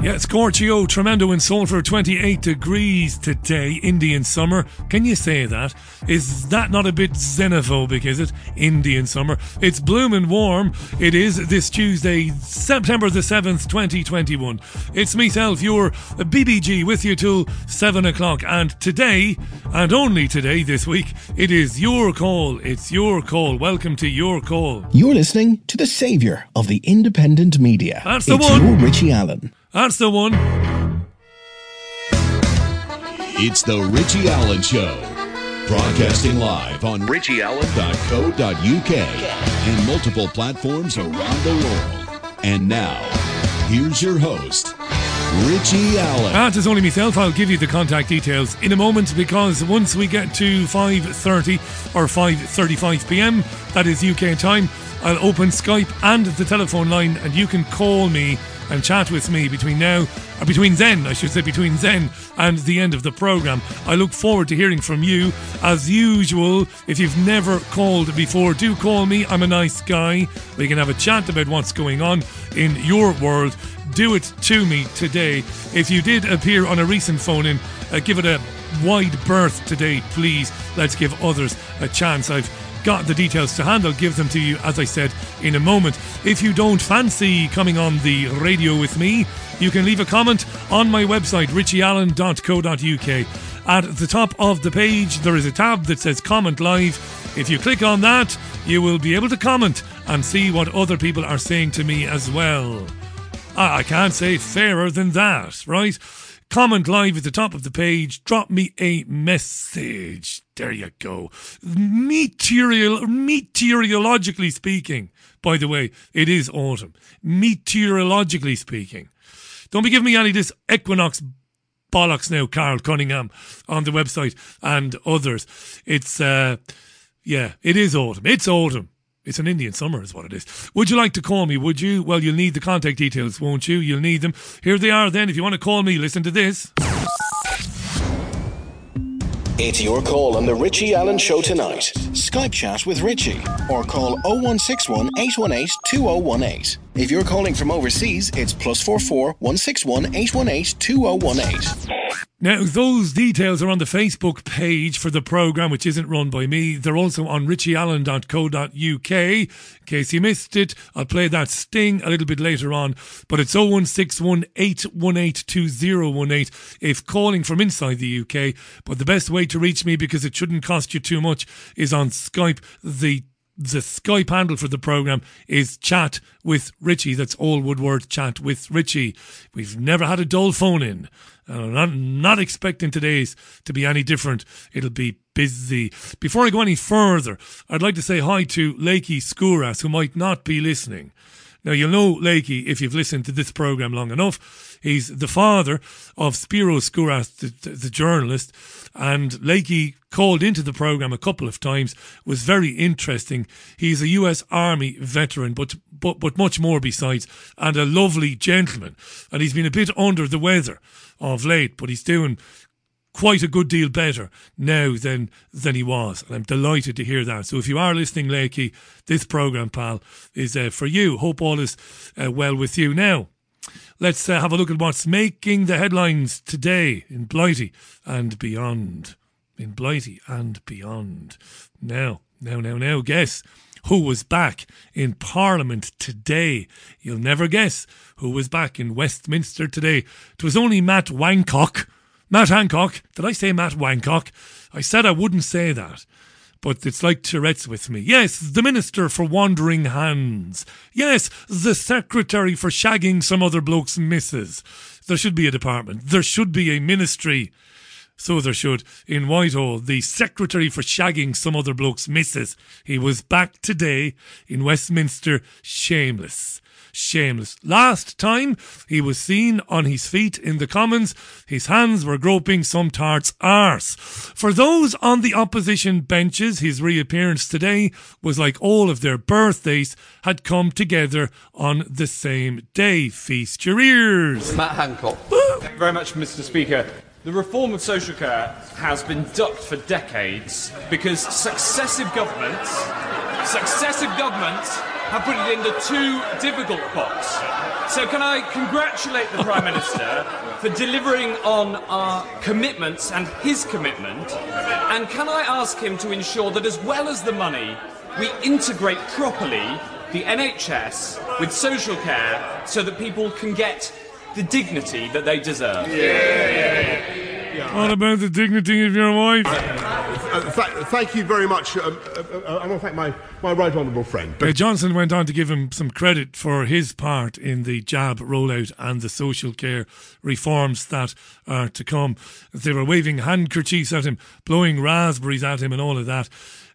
Yeah, Scorchio Tremendo in Salford, 28 degrees today, Indian summer. Can you say that? Is that not a bit xenophobic, is it? Indian summer. It's blooming warm. It is this Tuesday, September the 7th, 2021. It's myself, your BBG, with you till 7 o'clock. And today, and only today this week, it is your call. It's your call. Welcome to your call. You're listening to the savior of the independent media. That's the it's one. your Richie Allen. That's the one. It's the Richie Allen Show. Broadcasting live on richieallen.co.uk and multiple platforms around the world. And now, here's your host, Richie Allen. That is only myself. I'll give you the contact details in a moment because once we get to 5.30 or 5.35 p.m., that is UK time, I'll open Skype and the telephone line and you can call me and chat with me between now, or between then, I should say, between then and the end of the programme. I look forward to hearing from you. As usual, if you've never called before, do call me. I'm a nice guy. We can have a chat about what's going on in your world. Do it to me today. If you did appear on a recent phone in, uh, give it a wide berth today, please. Let's give others a chance. I've got the details to hand. I'll give them to you, as I said, in a moment. If you don't fancy coming on the radio with me, you can leave a comment on my website, richieallen.co.uk. At the top of the page, there is a tab that says Comment Live. If you click on that, you will be able to comment and see what other people are saying to me as well. Ah, I can't say fairer than that, right? Comment live at the top of the page. Drop me a message. There you go. Meteorial, meteorologically speaking, by the way, it is autumn. Meteorologically speaking. Don't be giving me any of this equinox bollocks now, Carl Cunningham, on the website and others. It's, uh, yeah, it is autumn. It's autumn. It's an Indian summer, is what it is. Would you like to call me? Would you? Well, you'll need the contact details, won't you? You'll need them. Here they are then. If you want to call me, listen to this. It's your call on the Richie Allen Show tonight. Skype chat with Richie or call 0161 818 2018. If you're calling from overseas, it's plus 44 161 818 2018. Now, those details are on the Facebook page for the programme, which isn't run by me. They're also on richieallen.co.uk. In case you missed it, I'll play that sting a little bit later on. But it's 0161 818 2018 if calling from inside the UK. But the best way to reach me, because it shouldn't cost you too much, is on Skype. The the Skype handle for the program is chat with Richie. That's all one word, chat with Richie. We've never had a dull phone in. I'm not, not expecting today's to be any different. It'll be busy. Before I go any further, I'd like to say hi to Lakey Skouras, who might not be listening. Now, you'll know Lakey if you've listened to this program long enough. He's the father of Spiro Skouras, the, the, the journalist. And Lakey called into the program a couple of times, was very interesting. He's a US Army veteran, but, but, but much more besides, and a lovely gentleman. And he's been a bit under the weather of late, but he's doing quite a good deal better now than than he was. And I'm delighted to hear that. So if you are listening, Lakey, this program, pal, is uh, for you. Hope all is uh, well with you. Now, let's uh, have a look at what's making the headlines today in Blighty and beyond. In Blighty and beyond. Now, now, now, now, guess who was back in Parliament today. You'll never guess who was back in Westminster today. It was only Matt Wancock. Matt Hancock. Did I say Matt Wancock? I said I wouldn't say that. But it's like Tourette's with me. Yes, the Minister for Wandering Hands. Yes, the Secretary for shagging some other bloke's missus. There should be a department. There should be a ministry so there should, in Whitehall, the secretary for shagging some other bloke's missus. He was back today in Westminster, shameless. Shameless. Last time he was seen on his feet in the Commons, his hands were groping some tart's arse. For those on the opposition benches, his reappearance today was like all of their birthdays had come together on the same day. Feast your ears. Matt Hancock. Thank you very much, Mr. Speaker. The reform of social care has been ducked for decades because successive governments, successive governments have put it in the too difficult box. So, can I congratulate the Prime Minister for delivering on our commitments and his commitment? And can I ask him to ensure that, as well as the money, we integrate properly the NHS with social care so that people can get the dignity that they deserve? Yeah, yeah. What about the dignity of your wife? Uh, th- thank you very much. Um, uh, uh, I want to thank my, my right honourable friend. Uh, Johnson went on to give him some credit for his part in the jab rollout and the social care reforms that are to come. They were waving handkerchiefs at him, blowing raspberries at him, and all of that.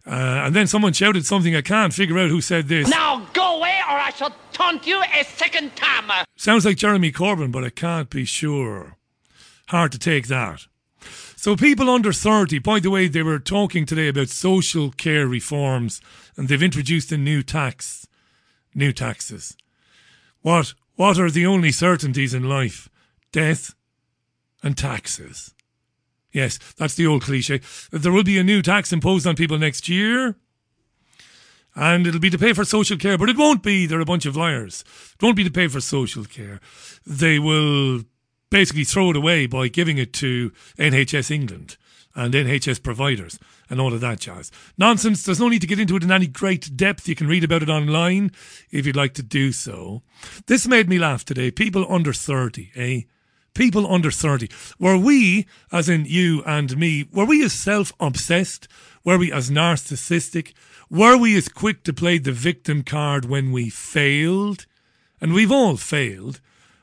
Uh, and then someone shouted something. I can't figure out who said this. Now go away or I shall taunt you a second time. Sounds like Jeremy Corbyn, but I can't be sure. Hard to take that. So, people under 30, by the way, they were talking today about social care reforms and they've introduced a new tax. New taxes. What, what are the only certainties in life? Death and taxes. Yes, that's the old cliche. There will be a new tax imposed on people next year. And it'll be to pay for social care, but it won't be. They're a bunch of liars. It won't be to pay for social care. They will basically throw it away by giving it to NHS England and NHS providers and all of that jazz. Nonsense. There's no need to get into it in any great depth. You can read about it online if you'd like to do so. This made me laugh today. People under 30, eh? People under 30. Were we, as in you and me, were we as self obsessed? Were we as narcissistic? Were we as quick to play the victim card when we failed? And we've all failed.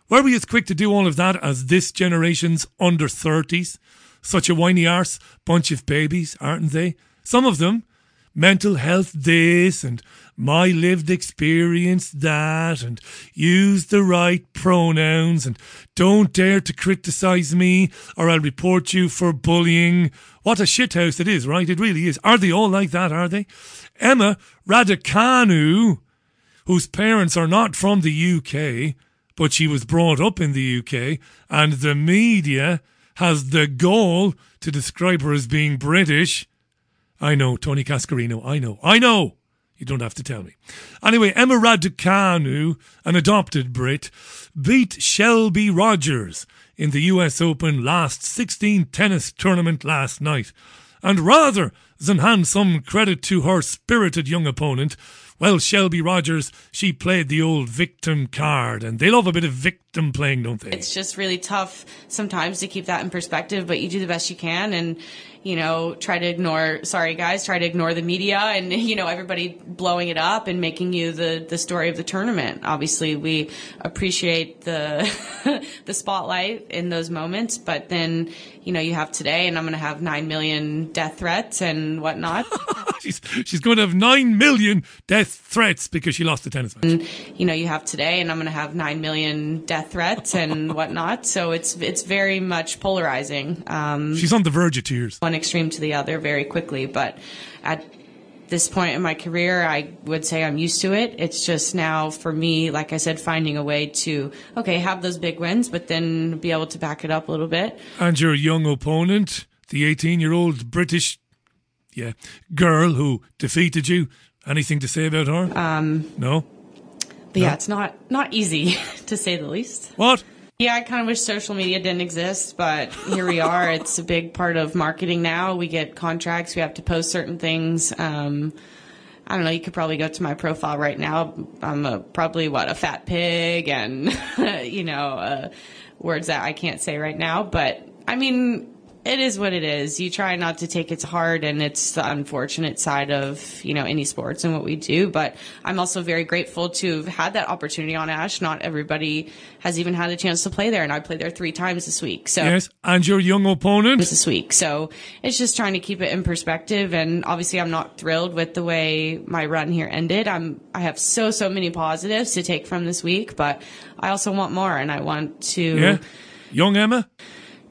Were we as quick to do all of that as this generation's under 30s? Such a whiny arse bunch of babies, aren't they? Some of them. Mental health this and my lived experience that and use the right pronouns and don't dare to criticize me or I'll report you for bullying. What a shithouse it is, right? It really is. Are they all like that, are they? Emma Raducanu, whose parents are not from the UK, but she was brought up in the UK, and the media has the gall to describe her as being British. I know, Tony Cascarino, I know, I know. You don't have to tell me. Anyway, Emma Raducanu, an adopted Brit, beat Shelby Rogers in the US Open last 16 tennis tournament last night. And rather than hand some credit to her spirited young opponent, well, Shelby Rogers, she played the old victim card, and they love a bit of victim playing, don't they? It's just really tough sometimes to keep that in perspective, but you do the best you can, and you know, try to ignore. Sorry, guys, try to ignore the media and you know everybody blowing it up and making you the the story of the tournament. Obviously, we appreciate the the spotlight in those moments, but then you know you have today, and I'm going to have nine million death threats and whatnot. she's she's going to have nine million death threats because she lost the tennis match. And, you know, you have today, and I'm going to have nine million death threats and whatnot. So it's it's very much polarizing. Um, she's on the verge of tears. One extreme to the other very quickly, but at this point in my career, I would say I'm used to it. It's just now for me, like I said, finding a way to, okay, have those big wins, but then be able to back it up a little bit. And your young opponent, the 18 year old British yeah, girl who defeated you, anything to say about her? Um, no? But no? yeah, it's not, not easy to say the least. What? Yeah, I kind of wish social media didn't exist, but here we are. it's a big part of marketing now. We get contracts, we have to post certain things. Um, I don't know. You could probably go to my profile right now. I'm a, probably what a fat pig, and you know, uh, words that I can't say right now. But I mean, it is what it is. You try not to take it to heart, and it's the unfortunate side of you know any sports and what we do. But I'm also very grateful to have had that opportunity on Ashe. Not everybody has even had a chance to play there, and I played there three times this week. So yes, and your young opponent this week. So it's just trying to keep it in perspective. And obviously, I'm not thrilled with the way my run here ended. I'm I have so so many positives to take from this week, but I also want more, and I want to. Yeah, young Emma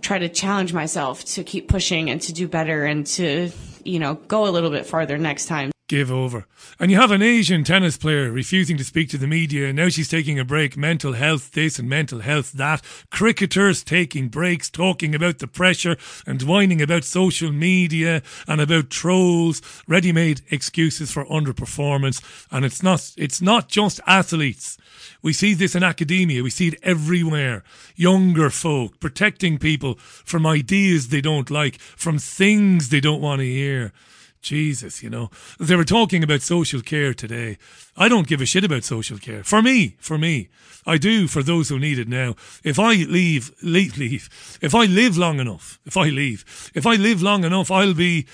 try to challenge myself to keep pushing and to do better and to, you know, go a little bit farther next time. give over. And you have an Asian tennis player refusing to speak to the media, and now she's taking a break. Mental health this and mental health that. Cricketers taking breaks, talking about the pressure and whining about social media and about trolls, ready made excuses for underperformance. And it's not, it's not just athletes. We see this in academia. We see it everywhere. Younger folk protecting people from ideas they don't like, from things they don't want to hear. Jesus, you know. They were talking about social care today. I don't give a shit about social care. For me, for me. I do for those who need it now. If I leave, leave, leave. If I live long enough, if I leave, if I live long enough, I'll be,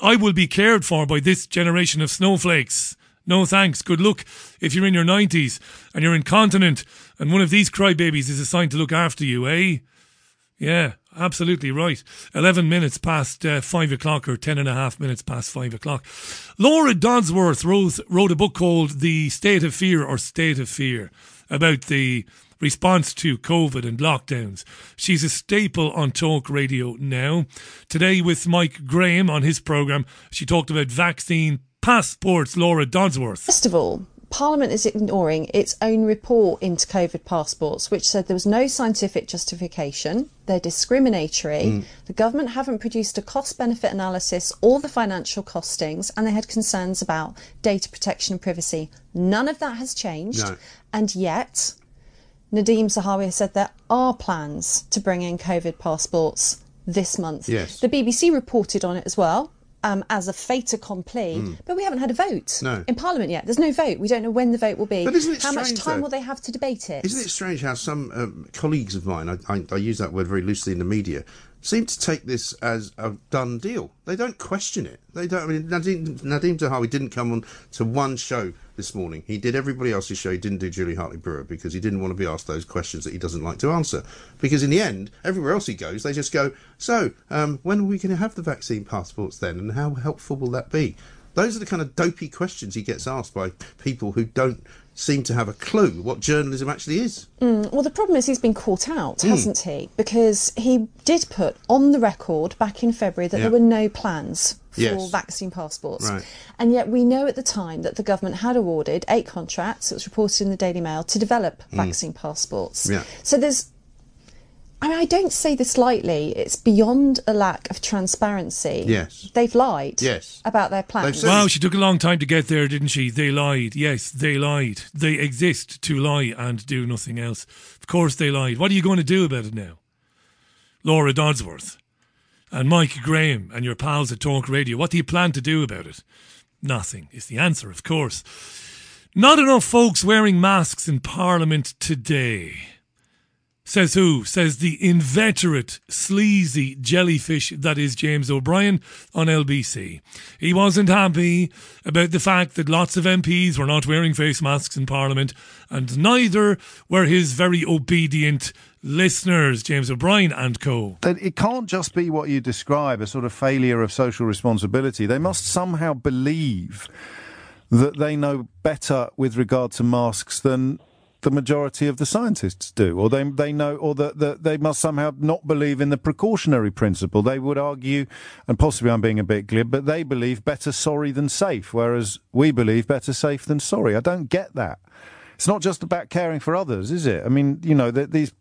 I will be cared for by this generation of snowflakes. No thanks. Good luck if you're in your 90s and you're incontinent and one of these crybabies is assigned to look after you, eh? Yeah, absolutely right. 11 minutes past uh, 5 o'clock or 10 and a half minutes past 5 o'clock. Laura Dodsworth wrote, wrote a book called The State of Fear or State of Fear about the response to COVID and lockdowns. She's a staple on talk radio now. Today with Mike Graham on his programme, she talked about vaccine passports. Laura Dodsworth. First of all, Parliament is ignoring its own report into COVID passports, which said there was no scientific justification. They're discriminatory. Mm. The government haven't produced a cost benefit analysis or the financial costings, and they had concerns about data protection and privacy. None of that has changed. No. And yet, Nadhim Zahawi has said there are plans to bring in COVID passports this month. Yes. The BBC reported on it as well. Um, as a fait accompli, Mm. but we haven't had a vote No. in Parliament yet. There's no vote. We don't know when the vote will be. But isn't it How much time though? will they have to debate it? Isn't it strange how some um, colleagues of mine, I, I, I use that word very loosely in the media, seem to take this as a done deal? They don't question it. They don't. I mean, Nadhim, Nadhim Zahawi didn't come on to one show this morning. He did everybody else's show. He didn't do Julie Hartley Brewer because he didn't want to be asked those questions that he doesn't like to answer. Because in the end, everywhere else he goes, they just go, "So, um, when are we going to have the vaccine passports then, and how helpful will that be?" Those are the kind of dopey questions he gets asked by people who don't seem to have a clue what journalism actually is. Mm, well, the problem is he's been caught out, Mm. hasn't he? Because he did put on the record back in February that Yeah. there were no plans for Yes. vaccine passports. Right. And yet we know at the time that the government had awarded eight contracts, it was reported in the Daily Mail, to develop Mm. vaccine passports. Yeah. So there's. I mean, I don't say this lightly. It's beyond a lack of transparency. Yes. They've lied. Yes. About their plans. Wow, she took a long time to get there, didn't she? They lied. Yes, they lied. They exist to lie and do nothing else. Of course they lied. What are you going to do about it now? Laura Dodsworth and Mike Graham and your pals at Talk Radio, what do you plan to do about it? Nothing is the answer, of course. Not enough folks wearing masks in Parliament today. Says who? Says the inveterate, sleazy jellyfish that is James O'Brien on LBC. He wasn't happy about the fact that lots of MPs were not wearing face masks in Parliament, and neither were his very obedient listeners, James O'Brien and co. it can't just be what you describe a sort of failure of social responsibility. They must somehow believe that they know better with regard to masks than the majority of the scientists do, or they they know, or that that they must somehow not believe in the precautionary principle. They would argue, and possibly I'm being a bit glib, but they believe better sorry than safe, whereas we believe better safe than sorry. I don't get that. It's not just about caring for others, is it? I mean, you know, that these.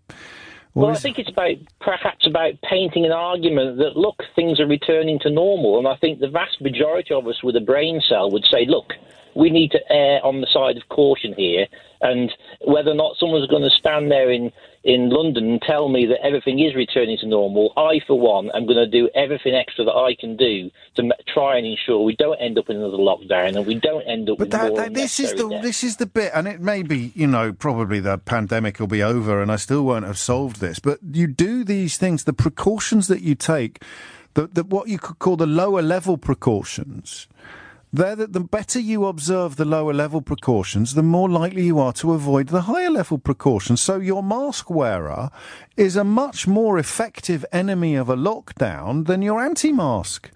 Well, I think it's about perhaps about painting an argument that look, things are returning to normal, and I think the vast majority of us with a brain cell would say, look, we need to err on the side of caution here, and whether or not someone's going to stand there in in London and tell me that everything is returning to normal, I for one am going to do everything extra that I can do to m- try and ensure we don't end up in another lockdown and we don't end up But with that, that, this is the deaths. this is the bit, and it may be you know probably the pandemic will be over, and I still won't have solved this. But you do these things, the precautions that you take, the, the what you could call the lower level precautions. They're the, the better you observe the lower level precautions, the more likely you are to avoid the higher level precautions. So your mask wearer is a much more effective enemy of a lockdown than your anti-mask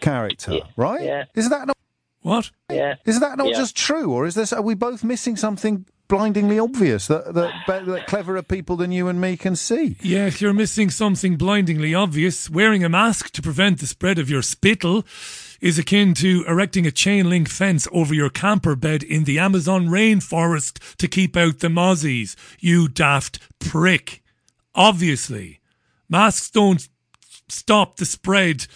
character, right? yeah. Is that not what? Yeah. Is that not Yeah. just true, or is this? Are we both missing something blindingly obvious that, that, that cleverer people than you and me can see. Yes, you're missing something blindingly obvious. Wearing a mask to prevent the spread of your spittle is akin to erecting a chain link fence over your camper bed in the Amazon rainforest to keep out the mozzies. You daft prick. Obviously, masks don't stop the spread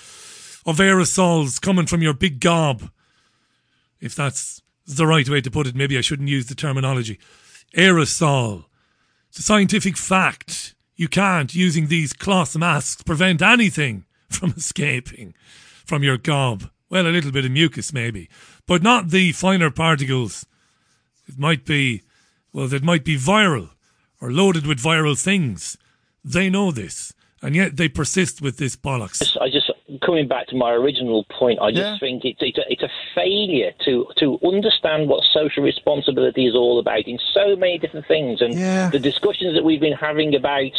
of aerosols coming from your big gob. If that's the right way to put it, maybe I shouldn't use the terminology. Aerosol. It's a scientific fact. You can't, using these cloth masks, prevent anything from escaping from your gob. Well, a little bit of mucus, maybe, but not the finer particles. It might be, well, it might be viral or loaded with viral things. They know this, and yet they persist with this bollocks. I just coming back to my original point. I just Yeah. think it's it's a, it's a failure to to understand what social responsibility is all about in so many different things, and Yeah. the discussions that we've been having about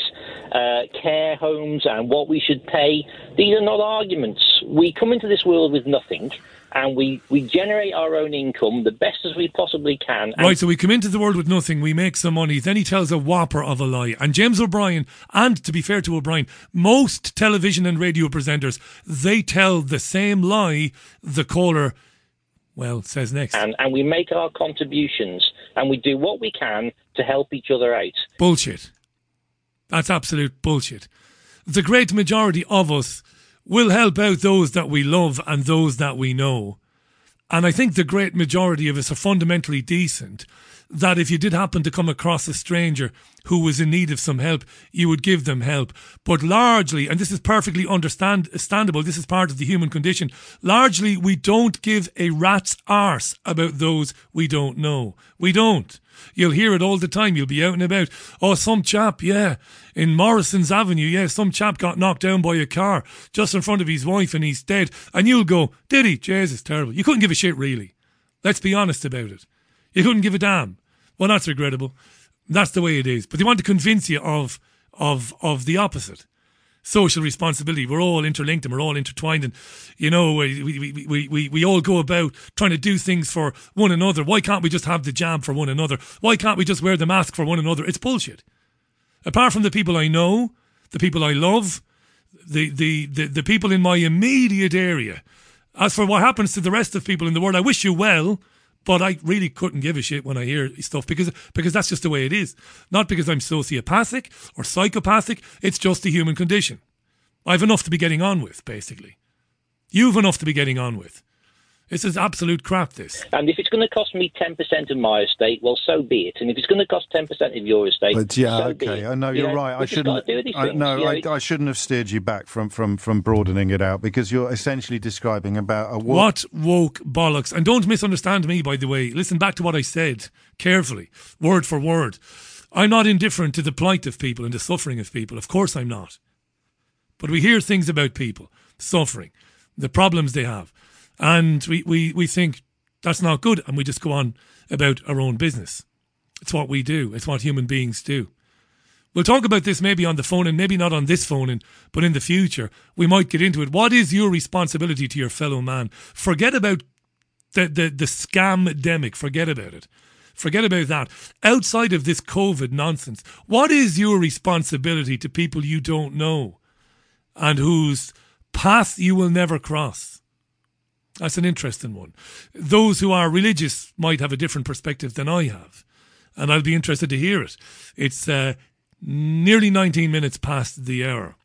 uh, care homes and what we should pay. These are not arguments. We come into this world with nothing. And we, we generate our own income the best as we possibly can. Right, so we come into the world with nothing, we make some money, then he tells a whopper of a lie. And James O'Brien, and to be fair to O'Brien, most television and radio presenters, they tell the same lie the caller, well, says next. and, and we make our contributions and we do what we can to help each other out. Bullshit. That's absolute bullshit. The great majority of us will help out those that we love and those that we know. And I think the great majority of us are fundamentally decent. That if you did happen to come across a stranger who was in need of some help, you would give them help. But largely, and this is perfectly understand- understandable, this is part of the human condition, largely we don't give a rat's arse about those we don't know. We don't. You'll hear it all the time. You'll be out and about. Oh, some chap, yeah, in Morrison's Avenue, yeah, some chap got knocked down by a car just in front of his wife and he's dead. And you'll go, did he? Jesus, terrible. You couldn't give a shit, really. Let's be honest about it. You couldn't give a damn. Well, that's regrettable. That's the way it is. But they want to convince you of of of the opposite. Social responsibility. We're all interlinked and we're all intertwined, and you know we we, we, we we all go about trying to do things for one another. Why can't we just have the jab for one another? Why can't we just wear the mask for one another? It's bullshit. Apart from the people I know, the people I love, the the the, the people in my immediate area. As for what happens to the rest of people in the world, I wish you well. But I really couldn't give a shit when I hear stuff because because that's just the way it is. Not because I'm sociopathic or psychopathic. It's just the human condition. I've enough to be getting on with, basically. You've enough to be getting on with. This is absolute crap. This. And if it's going to cost me 10% of my estate, well, so be it. And if it's going to cost 10% of your estate, But yeah, so be okay. it. I know You you're right. I shouldn't. got to do these I, no, You know, I, it- I shouldn't have steered you back from, from, from broadening it out because you're essentially describing about a wo- What woke bollocks? And don't misunderstand me, by the way. Listen back to what I said carefully, word for word. I'm not indifferent to the plight of people and the suffering of people. Of course, I'm not. But we hear things about people suffering, the problems they have, and we, we, we think that's not good, and we just go on about our own business. It's what we do, it's what human beings do. We'll talk about this maybe on the phone and maybe not on this phone, in, but in the future, we might get into it. What is your responsibility to your fellow man? Forget about the, the, the scam-demic. Forget about it. Forget about that. Outside of this COVID nonsense, what is your responsibility to people you don't know and whose path you will never cross? That's an interesting one. Those who are religious might have a different perspective than I have, and I'll be interested to hear it. It's uh, nearly 19 minutes past the hour.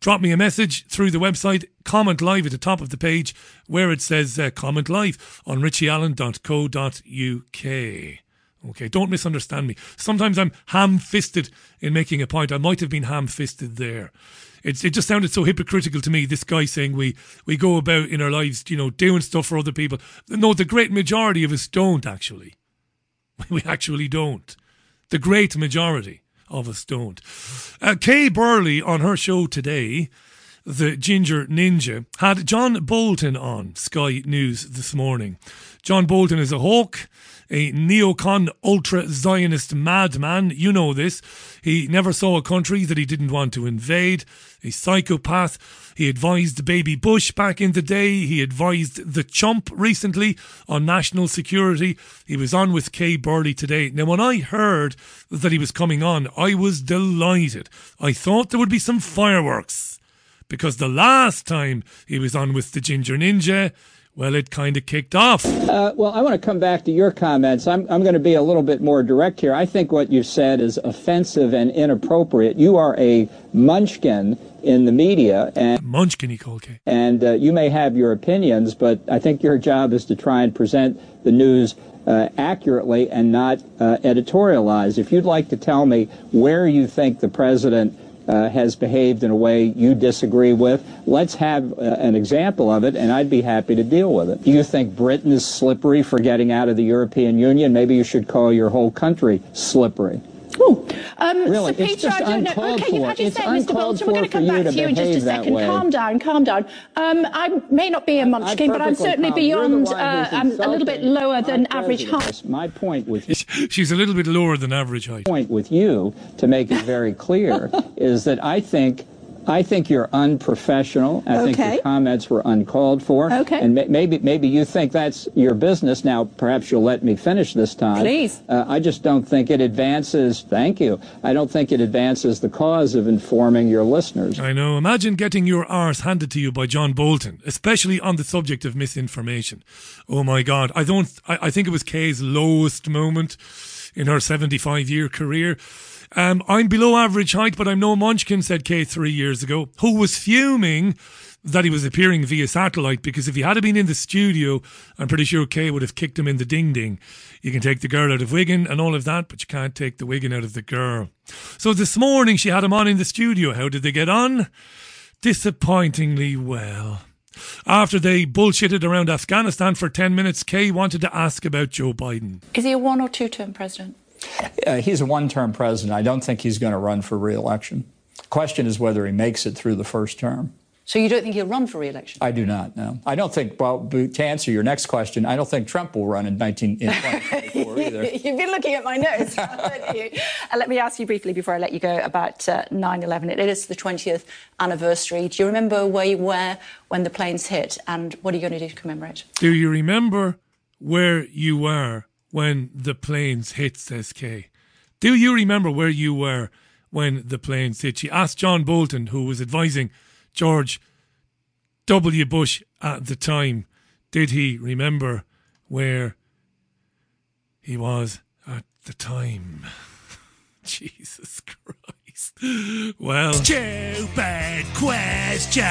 Drop me a message through the website, comment live at the top of the page where it says uh, comment live on richieallen.co.uk. Okay, don't misunderstand me. Sometimes I'm ham fisted in making a point. I might have been ham fisted there. It's, it just sounded so hypocritical to me, this guy saying we, we go about in our lives, you know, doing stuff for other people. No, the great majority of us don't actually. We actually don't. The great majority of us don't. Uh, Kay Burley on her show today, the Ginger Ninja, had John Bolton on Sky News this morning. John Bolton is a hawk. A neocon ultra Zionist madman. You know this. He never saw a country that he didn't want to invade. A psychopath. He advised Baby Bush back in the day. He advised the chump recently on national security. He was on with Kay Burley today. Now, when I heard that he was coming on, I was delighted. I thought there would be some fireworks because the last time he was on with the Ginger Ninja, well, it kind of kicked off. Uh, well, I want to come back to your comments. I'm, I'm going to be a little bit more direct here. I think what you said is offensive and inappropriate. You are a munchkin in the media, and munchkin, he called Kay. And uh, you may have your opinions, but I think your job is to try and present the news uh, accurately and not uh, editorialize. If you'd like to tell me where you think the president uh, has behaved in a way you disagree with. Let's have uh, an example of it, and I'd be happy to deal with it. Do you think Britain is slippery for getting out of the European Union? Maybe you should call your whole country slippery. Ooh. Um, really, so it's Peter, just I don't know. Okay, you've had your say, Mr. uncalled Bolton. We're going to come back to to you in just a second. Calm down, calm down. Um, I may not be a munchkin, but I'm certainly calm. Beyond. Uh, I'm a little bit lower than our average height. My point with you. She's a little bit lower than average height. point with you to make it very clear is that I think I think you're unprofessional. I think your comments were uncalled for. Okay. And ma- maybe maybe you think that's your business. Now, perhaps you'll let me finish this time. Please. Uh, I just don't think it advances. Thank you. I don't think it advances the cause of informing your listeners. I know. Imagine getting your arse handed to you by John Bolton, especially on the subject of misinformation. Oh my God. I don't, I, I think it was Kay's lowest moment in her 75 year career. Um, I'm below average height, but I'm no munchkin, said Kay three years ago, who was fuming that he was appearing via satellite because if he had been in the studio, I'm pretty sure Kay would have kicked him in the ding ding. You can take the girl out of Wigan and all of that, but you can't take the Wigan out of the girl. So this morning she had him on in the studio. How did they get on? Disappointingly well. After they bullshitted around Afghanistan for 10 minutes, Kay wanted to ask about Joe Biden. Is he a one or two term president? Uh, he's a one term president. I don't think he's going to run for re election. Question is whether he makes it through the first term. So you don't think he'll run for re election? I do not, no. I don't think, well, to answer your next question, I don't think Trump will run in, 19, in 2024 either. You've been looking at my notes, haven't you? Uh, let me ask you briefly before I let you go about uh, 9 11. It is the 20th anniversary. Do you remember where you were when the planes hit and what are you going to do to commemorate? Do you remember where you were when the planes hit, says Kay? Do you remember where you were when the planes hit? She asked John Bolton, who was advising George W. Bush at the time, did he remember where he was at the time? Jesus Christ. Well, Stupid question.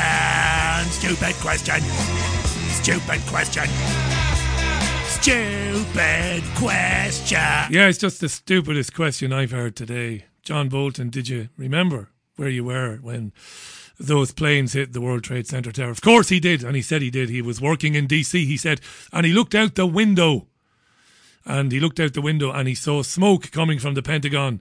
Stupid question. Stupid question. Stupid question. yeah, it's just the stupidest question I've heard today. John Bolton, did you remember where you were when those planes hit the World Trade Center tower? Of course he did, and he said he did. He was working in DC, he said, and he looked out the window. And he looked out the window and he saw smoke coming from the Pentagon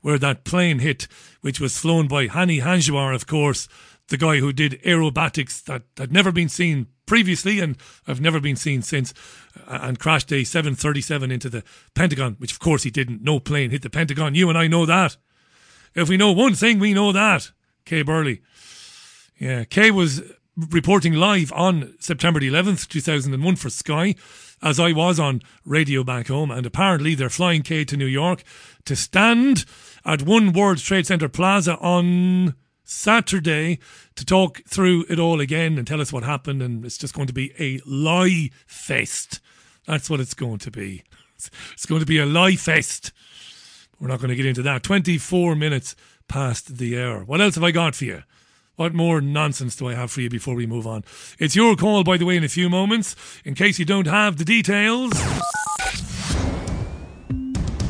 where that plane hit, which was flown by Hani Hanjour, of course, the guy who did aerobatics that had never been seen previously and have never been seen since, uh, and crashed a 737 into the Pentagon, which of course he didn't. No plane hit the Pentagon. You and I know that. If we know one thing, we know that. Kay Burley. Yeah, Kay was reporting live on September the 11th, 2001 for Sky, as I was on radio back home, and apparently they're flying Kay to New York to stand at One World Trade Center Plaza on Saturday to talk through it all again and tell us what happened, and it's just going to be a lie fest. That's what it's going to be. It's going to be a lie fest. We're not going to get into that. 24 minutes past the hour. What else have I got for you? What more nonsense do I have for you before we move on? It's your call, by the way, in a few moments, in case you don't have the details.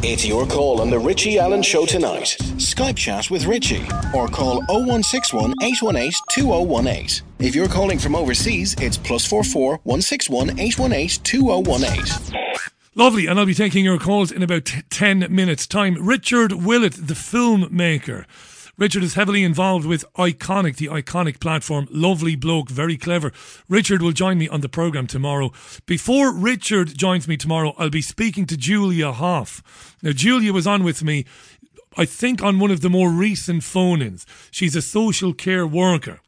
It's your call on the Richie Allen Show tonight. Skype chat with Richie or call 0161 818 2018. If you're calling from overseas, it's plus 44 161 818 2018. Lovely, and I'll be taking your calls in about t- 10 minutes' time. Richard Willett, the filmmaker, Richard is heavily involved with Iconic, the Iconic platform. Lovely bloke, very clever. Richard will join me on the programme tomorrow. Before Richard joins me tomorrow, I'll be speaking to Julia Hoff. Now, Julia was on with me I think on one of the more recent phone ins. She's a social care worker,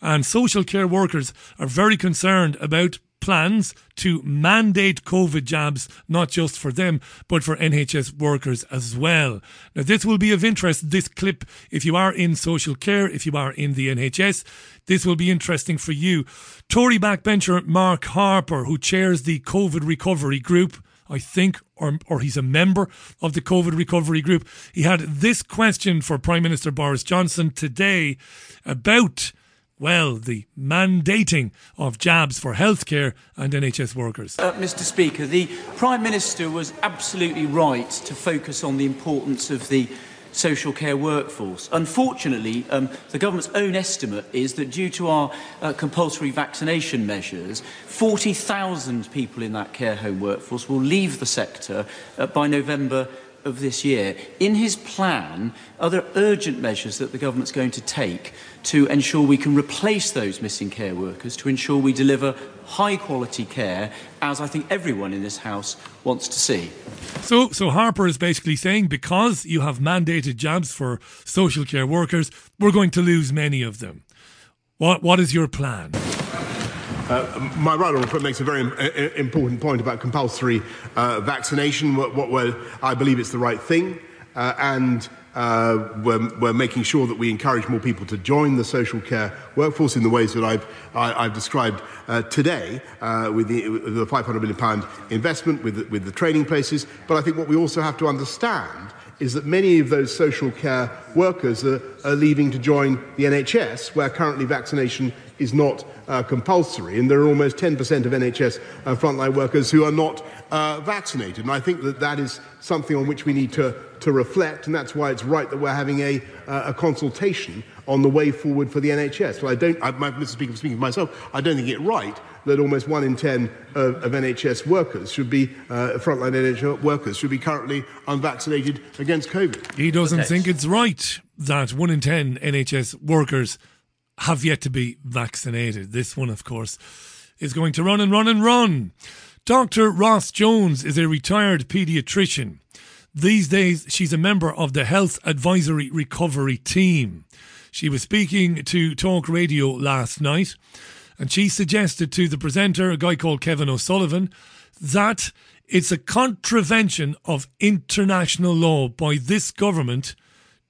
and social care workers are very concerned about plans to mandate COVID jabs, not just for them, but for NHS workers as well. Now, this will be of interest, this clip, if you are in social care, if you are in the NHS, this will be interesting for you. Tory backbencher Mark Harper, who chairs the COVID recovery group, I think, or, or he's a member of the COVID recovery group. He had this question for Prime Minister Boris Johnson today about, well, the mandating of jabs for healthcare and NHS workers. Uh, Mr. Speaker, the Prime Minister was absolutely right to focus on the importance of the social care workforce. Unfortunately, um, the government's own estimate is that due to our uh, compulsory vaccination measures, 40,000 people in that care home workforce will leave the sector uh, by November of this year. In his plan, are there urgent measures that the government's going to take to ensure we can replace those missing care workers, to ensure we deliver high quality care, as I think everyone in this House wants to see? So, so Harper is basically saying because you have mandated jobs for social care workers, we're going to lose many of them. What, what is your plan? Uh, my right honourable makes a very uh, important point about compulsory uh, vaccination. What, what I believe it's the right thing, uh, and uh, we're, we're, making sure that we encourage more people to join the social care workforce in the ways that I've, I, have described uh, today with the, with, the, 500 million pound investment, with the, with the training places. But I think what we also have to understand is that many of those social care workers are, are leaving to join the NHS, where currently vaccination is not uh, compulsory, and there are almost 10% of NHS uh, frontline workers who are not uh, vaccinated. And I think that that is something on which we need to, to reflect, and that's why it's right that we're having a, uh, a consultation on the way forward for the NHS. Well, I don't, I, Mr. Speaker, speaking for myself, I don't think it right that almost one in ten of, of NHS workers should be, uh, frontline NHS workers, should be currently unvaccinated against COVID. He doesn't think it's right that one in ten NHS workers have yet to be vaccinated. This one, of course, is going to run and run and run. Dr. Ros Jones is a retired paediatrician. These days, she's a member of the Health Advisory Recovery Team. She was speaking to Talk Radio last night, and she suggested to the presenter, a guy called Kevin O'Sullivan, that it's a contravention of international law by this government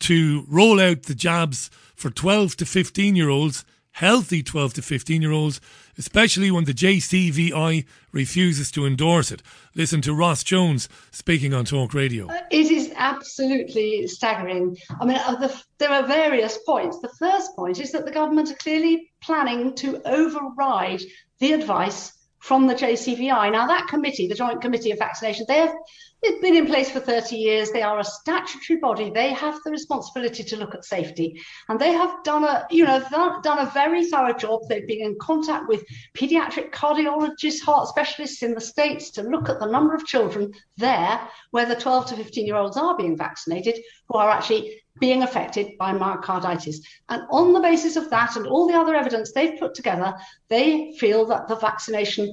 to roll out the jabs for 12 to 15 year olds, healthy 12 to 15 year olds, especially when the JCVI refuses to endorse it. Listen to Ros Jones speaking on Talk Radio. Uh, it is absolutely staggering. I mean, uh, the, there are various points. The first point is that the government are clearly planning to override the advice from the JCVI. Now, that committee, the Joint Committee of Vaccination, they have it's been in place for 30 years. They are a statutory body. They have the responsibility to look at safety. And they have done a, you know, done a very thorough job. They've been in contact with pediatric cardiologists, heart specialists in the States to look at the number of children there where the 12 to 15 year olds are being vaccinated who are actually being affected by myocarditis. And on the basis of that and all the other evidence they've put together, they feel that the vaccination,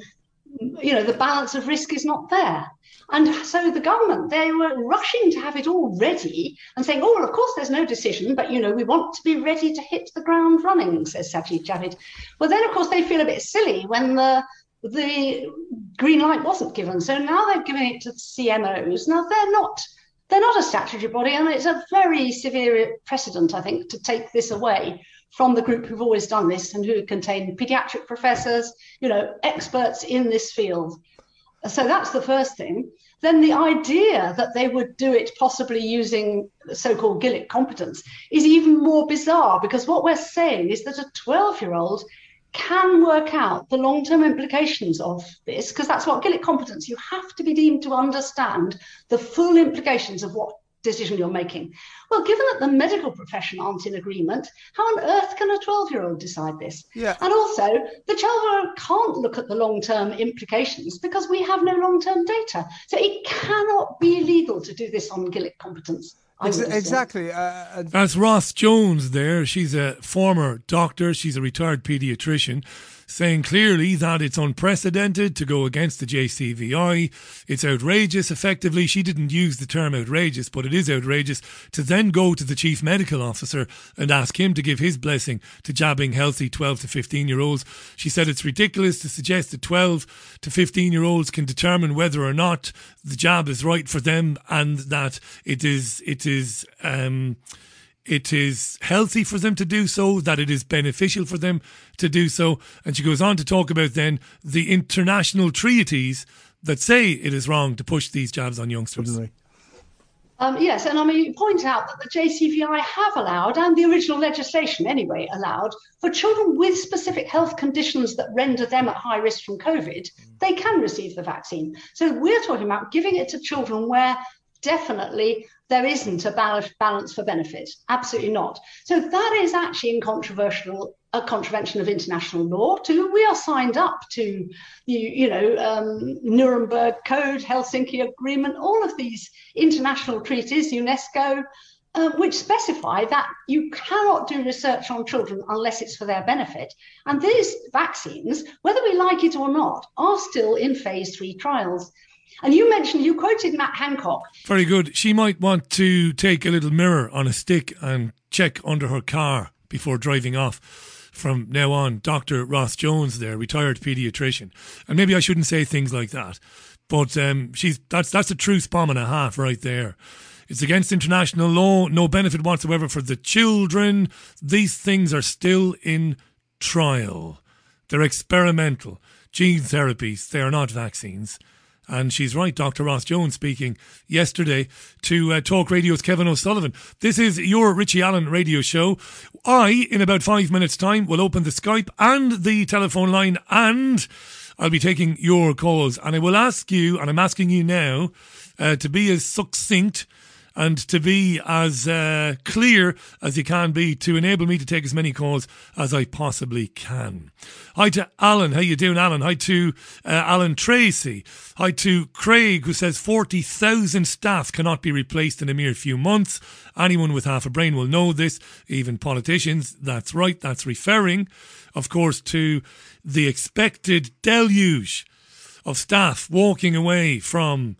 you know, the balance of risk is not there. And so the government, they were rushing to have it all ready and saying, oh, well, of course, there's no decision, but, you know, we want to be ready to hit the ground running, says Sajid Javid. Well, then, of course, they feel a bit silly when the the green light wasn't given. So now they're giving it to the CMOs. Now, they're not they're not a statutory body, and it's a very severe precedent, I think, to take this away from the group who've always done this and who contain pediatric professors, you know, experts in this field. So that's the first thing. Then the idea that they would do it possibly using so called Gillick competence is even more bizarre because what we're saying is that a 12 year old can work out the long term implications of this because that's what Gillick competence. You have to be deemed to understand the full implications of what decision you're making. Well, given that the medical profession aren't in agreement, how on earth can a 12 year old decide this? Yeah. And also, the 12 year old can't look at the long term implications because we have no long term data. So it cannot be legal to do this on Gillick competence. Ex- exactly. Uh, That's Ros Jones there. She's a former doctor, she's a retired paediatrician, saying clearly that it's unprecedented to go against the JCVI. It's outrageous. Effectively, she didn't use the term outrageous, but it is outrageous to then go to the chief medical officer and ask him to give his blessing to jabbing healthy 12 to 15 year olds. She said it's ridiculous to suggest that 12 to 15 year olds can determine whether or not the jab is right for them and that it is, it is, um, it is healthy for them to do so, that it is beneficial for them to do so. And she goes on to talk about then the international treaties that say it is wrong to push these jabs on youngsters. Um, yes, and I mean, you point out that the JCVI have allowed, and the original legislation anyway allowed, for children with specific health conditions that render them at high risk from COVID, they can receive the vaccine. So we're talking about giving it to children where definitely there isn't a balance, for benefit. Absolutely not. So that is actually incontrovertible, a contravention of international law. Too, we are signed up to, you, you know, um, Nuremberg Code, Helsinki Agreement, all of these international treaties, UNESCO. Uh, which specify that you cannot do research on children unless it's for their benefit. And these vaccines, whether we like it or not, are still in phase three trials. And you mentioned, you quoted Matt Hancock. Very good. She might want to take a little mirror on a stick and check under her car before driving off. From now on, Dr. Ros Jones, there, retired paediatrician. And maybe I shouldn't say things like that, but um, she's that's that's a truth bomb and a half right there. It's against international law, no benefit whatsoever for the children. These things are still in trial. They're experimental. Gene therapies, they are not vaccines. And she's right, Dr. Ros Jones speaking yesterday to uh, Talk Radio's Kevin O'Sullivan. This is your Richie Allen radio show. I, in about five minutes' time, will open the Skype and the telephone line, and I'll be taking your calls. And I will ask you, and I'm asking you now, uh, to be as succinct and to be as uh, clear as you can be to enable me to take as many calls as I possibly can. Hi to Alan. How you doing, Alan? Hi to uh, Alan Tracy. Hi to Craig, who says 40,000 staff cannot be replaced in a mere few months. Anyone with half a brain will know this, even politicians. That's right. That's referring, of course, to the expected deluge of staff walking away from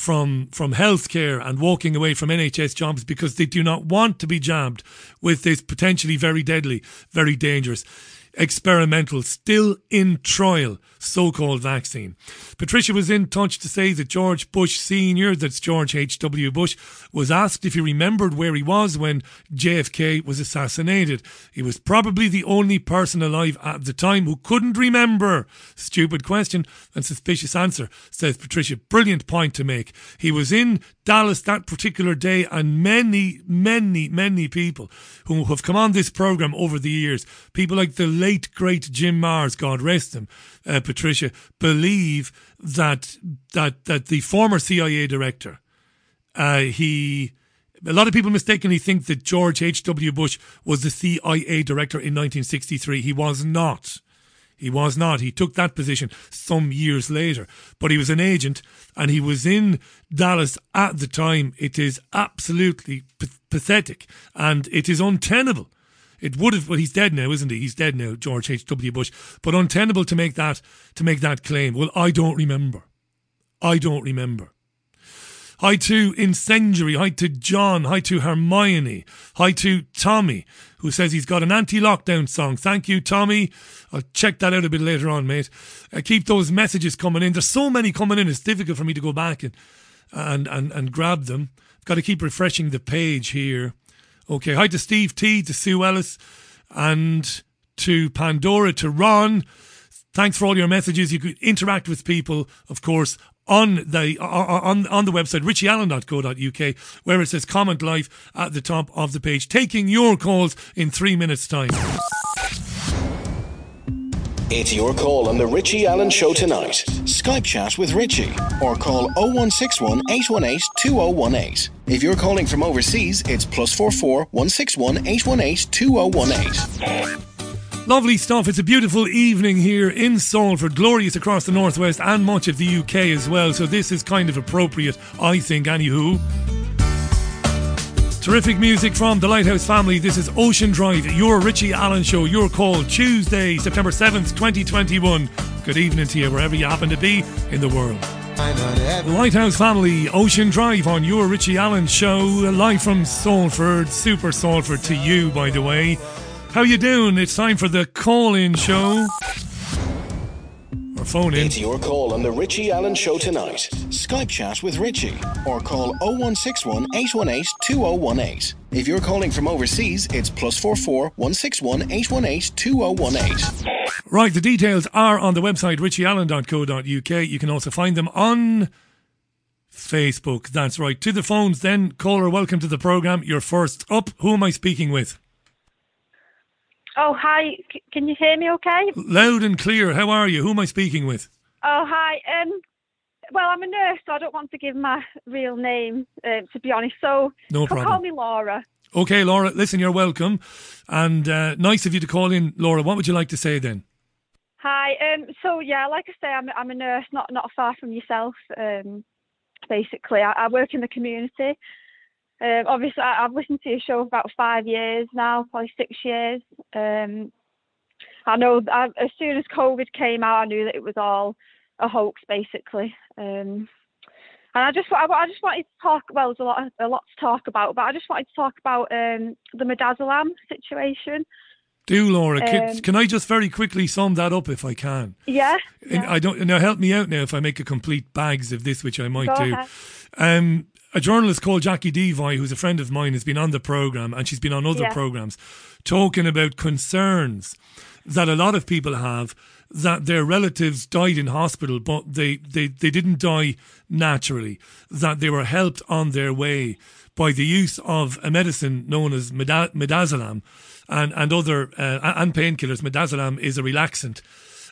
from from healthcare and walking away from NHS jobs because they do not want to be jabbed with this potentially very deadly, very dangerous experimental, still in trial so-called vaccine. Patricia was in touch to say that George Bush Sr., that's George H.W. Bush, was asked if he remembered where he was when JFK was assassinated. He was probably the only person alive at the time who couldn't remember. Stupid question and suspicious answer, says Patricia. Brilliant point to make. He was in Dallas that particular day, and many, many, many people who have come on this program over the years, people like the late, great Jim Marrs, God rest him, uh, Patricia, believe that that that the former CIA director, uh, he. A lot of people mistakenly think that George H.W. Bush was the CIA director in 1963. He was not. He was not. He took that position some years later, but he was an agent and he was in Dallas at the time. It is absolutely p- pathetic and it is untenable. It would have, well, he's dead now, isn't he? He's dead now, George H.W. Bush. But untenable to make that, to make that claim. Well, I don't remember. I don't remember. Hi to Incendiary. Hi to John. Hi to Hermione. Hi to Tommy, who says he's got an anti-lockdown song. Thank you, Tommy. I'll check that out a bit later on, mate. Uh, keep those messages coming in. There's so many coming in. It's difficult for me to go back and and and, and grab them. I've got to keep refreshing the page here. Okay. Hi to Steve T, to Sue Ellis, and to Pandora, to Ron. Thanks for all your messages. You could interact with people, of course, on the uh, on on the website richieallen.co.uk where it says comment live at the top of the page taking your calls in 3 minutes time It's your call on the Richie Allen Show tonight. Skype chat with Richie or call 0161 818 2018. If you're calling from overseas, it's plus 44 161 818 2018. Lovely stuff. It's a beautiful evening here in Salford, glorious across the northwest and much of the UK as well. So this is kind of appropriate, I think, anywho. Terrific music from the Lighthouse family. This is Ocean Drive, your Richie Allen show. Your call Tuesday, September 7th, 2021. Good evening to you, wherever you happen to be in the world. Lighthouse family, Ocean Drive on your Richie Allen show, live from Salford, Super Salford to you, by the way. How you doing? It's time for the call-in show. Or phone in. It's your call on the Richie Allen Show tonight. Skype chat with Richie or call 0161 818 2018. If you're calling from overseas, it's plus 44 161 818 2018. Right, the details are on the website richieallen.co.uk. You can also find them on Facebook. That's right. To the phones then. Caller, welcome to the programme. You're first up. Who am I speaking with? Oh, hi. C- can you hear me okay? Loud and clear. How are you? Who am I speaking with? Oh, hi. Um, well, I'm a nurse, so I don't want to give my real name, uh, to be honest. So No problem. call me Laura. Okay, Laura, listen, you're welcome. And uh, nice of you to call in. Laura, what would you like to say then? Hi. Um, so yeah, like I say, I'm I'm a nurse, not not far from yourself. Um, basically, I, I work in the community. Um, obviously, I, I've listened to your show for about five years now, probably six years. Um, I know I, as soon as COVID came out, I knew that it was all a hoax, basically. Um, and I just, I, I just wanted to talk. Well, there's a lot, a lot to talk about, but I just wanted to talk about um, the Midazolam situation. Do, Laura. Can, Um, can I just very quickly sum that up if I can? Yeah. And I don't. Now, help me out now if I make a complete bags of this, which I might Go do. ahead. Um, a journalist called Jacqui Deevoy, who's a friend of mine, has been on the program and she's been on other Yeah. programs talking about concerns that a lot of people have that their relatives died in hospital, but they, they, they didn't die naturally, that they were helped on their way by the use of a medicine known as mida- midazolam and, and other uh, and painkillers. Midazolam is a relaxant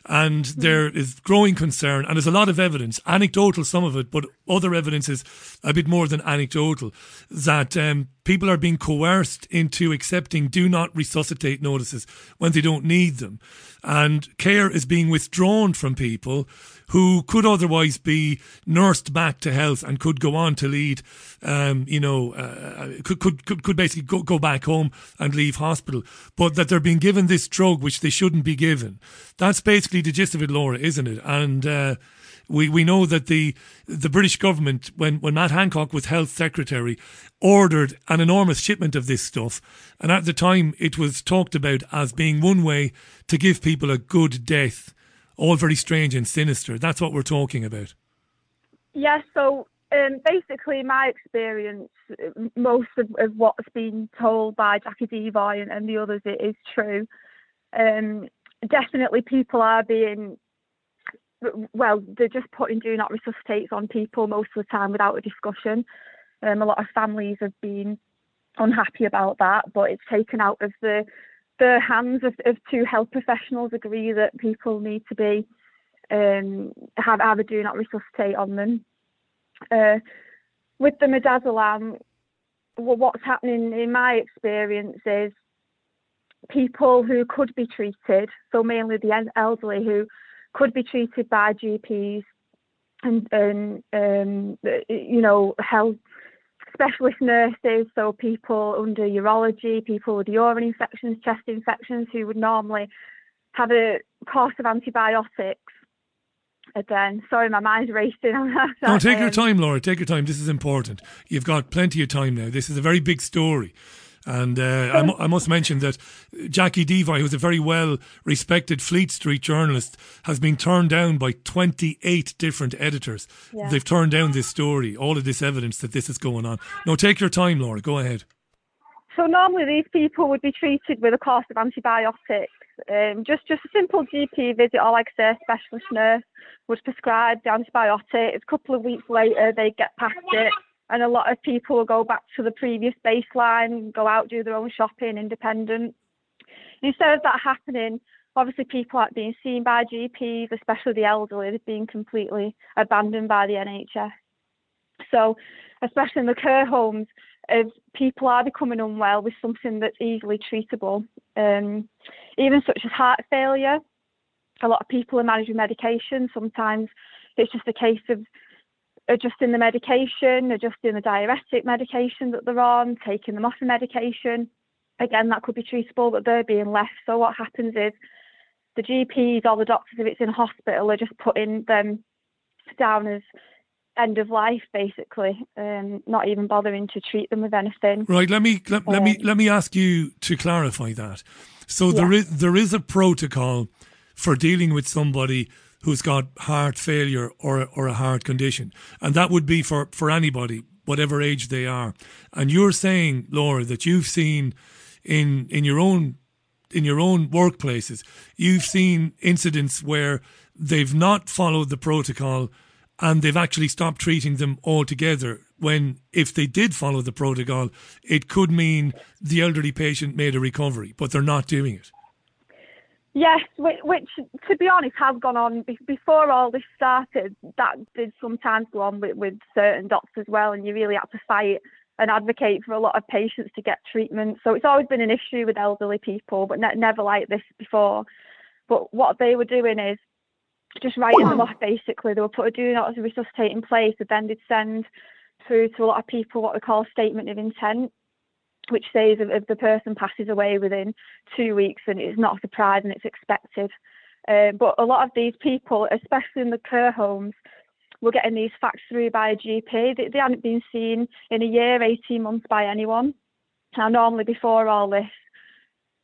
and there is growing concern, and there's a lot of evidence, anecdotal some of it, but other evidence is a bit more than anecdotal, that um, people are being coerced into accepting do not resuscitate notices when they don't need them, and care is being withdrawn from people who could otherwise be nursed back to health and could go on to lead, um, you know, uh, could, could could could basically go, go back home and leave hospital, but that they're being given this drug which they shouldn't be given. That's basically the gist of it, Laura, isn't it? And uh, we we know that the the British government, when when Matt Hancock was health secretary, ordered an enormous shipment of this stuff, and at the time it was talked about as being one way to give people a good death. All very strange and sinister. That's what we're talking about. Yeah, so um, basically, my experience, most of, of what's been told by Jacqui Deevoy and, and the others it is true. Um, definitely, people are being, well, they're just putting do not resuscitates on people most of the time without a discussion. Um, a lot of families have been unhappy about that, but it's taken out of the the hands of, of two health professionals agree that people need to be um, have have a do not resuscitate on them. Uh, with the midazolam, well, what's happening in my experience is people who could be treated, so mainly the elderly who could be treated by GPs and, and um, you know health specialist nurses, so people under urology, people with urine infections, chest infections who would normally have a course of antibiotics. Again, sorry, my mind's racing. on. No, take your Um, time, Laura. Take your time. This is important. You've got plenty of time now. This is a very big story. And uh, I, mu- I must mention that Jacqui Deevoy, who's a very well respected Fleet Street journalist, has been turned down by 28 different editors. Yeah. They've turned down this story, all of this evidence that this is going on. No, take your time, Laura. Go ahead. So normally these people would be treated with a course of antibiotics. Um, just just a simple GP visit or like I say a specialist nurse would prescribe the antibiotics. A couple of weeks later they get past it and a lot of people will go back to the previous baseline, go out, do their own shopping, independent. Instead of that happening, obviously people aren't being seen by GPs, especially the elderly, they're being completely abandoned by the NHS. So, especially in the care homes, if people are becoming unwell with something that's easily treatable, um, even such as heart failure, a lot of people are managing medication. Sometimes it's just a case of adjusting the medication, adjusting the diuretic medication that they're on, taking them off the medication. Again, that could be treatable, but they're being left. So what happens is the GPs or the doctors, if it's in hospital, are just putting them down as end of life, basically, um, not even bothering to treat them with anything. Right. Let me let, let me Um, let me ask you to clarify that. So Yeah. there is there is a protocol for dealing with somebody who's got heart failure or or a heart condition, and that would be for for anybody, whatever age they are. And you're saying, Laura, that you've seen in in your own in your own workplaces, you've seen incidents where they've not followed the protocol and they've actually stopped treating them altogether. When, if they did follow the protocol, it could mean the elderly patient made a recovery, but they're not doing it. Yes, which, which to be honest has gone on be- before all this started. That did sometimes go on with, with certain doctors as well, and you really had to fight and advocate for a lot of patients to get treatment. So it's always been an issue with elderly people, but ne- never like this before. But what they were doing is just writing them off basically. They were put a do not resuscitate in place, and then they'd send through to a lot of people what we call a statement of intent which says if, if the person passes away within two weeks, then it's not a surprise and it's expected. Um, but a lot of these people, especially in the care homes, were getting these facts through by a GP. They, they hadn't been seen in a year, 18 months by anyone. Now, normally before all this,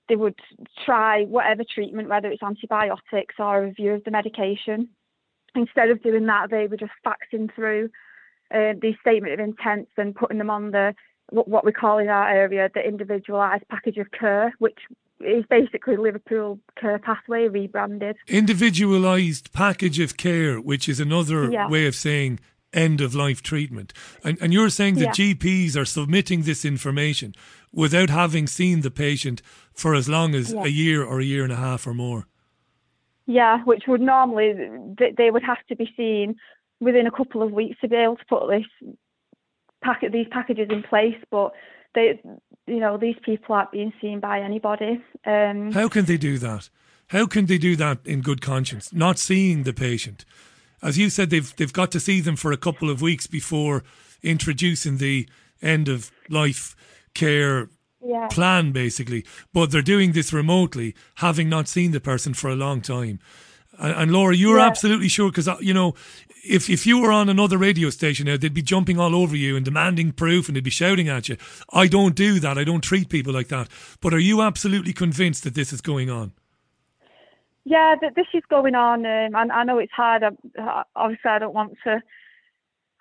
they would try whatever treatment, whether it's antibiotics or a review of the medication. Instead of doing that, they were just faxing through uh, these statement of intents and putting them on the what, what we call in our area the individualised package of care, which is basically Liverpool Care Pathway rebranded. Individualized package of care, which is another Yeah. way of saying end of life treatment. And, and you're saying that Yeah. GPs are submitting this information without having seen the patient for as long as Yeah. a year or a year and a half or more. Yeah, which would normally they would have to be seen within a couple of weeks to be able to put this packet these packages in place, but they you know these people aren't being seen by anybody. Um, How can they do that? How can they do that in good conscience, not seeing the patient? As you said, they've they've got to see them for a couple of weeks before introducing the end of life care Yeah. plan, basically. But they're doing this remotely, having not seen the person for a long time. And, and Laura, you're Yeah. absolutely sure because you know. If, if you were on another radio station now, they'd be jumping all over you and demanding proof and they'd be shouting at you. I don't do that. I don't treat people like that. But are you absolutely convinced that this is going on? Yeah, th- this is going on, um, and I know it's hard. I, obviously, I don't want to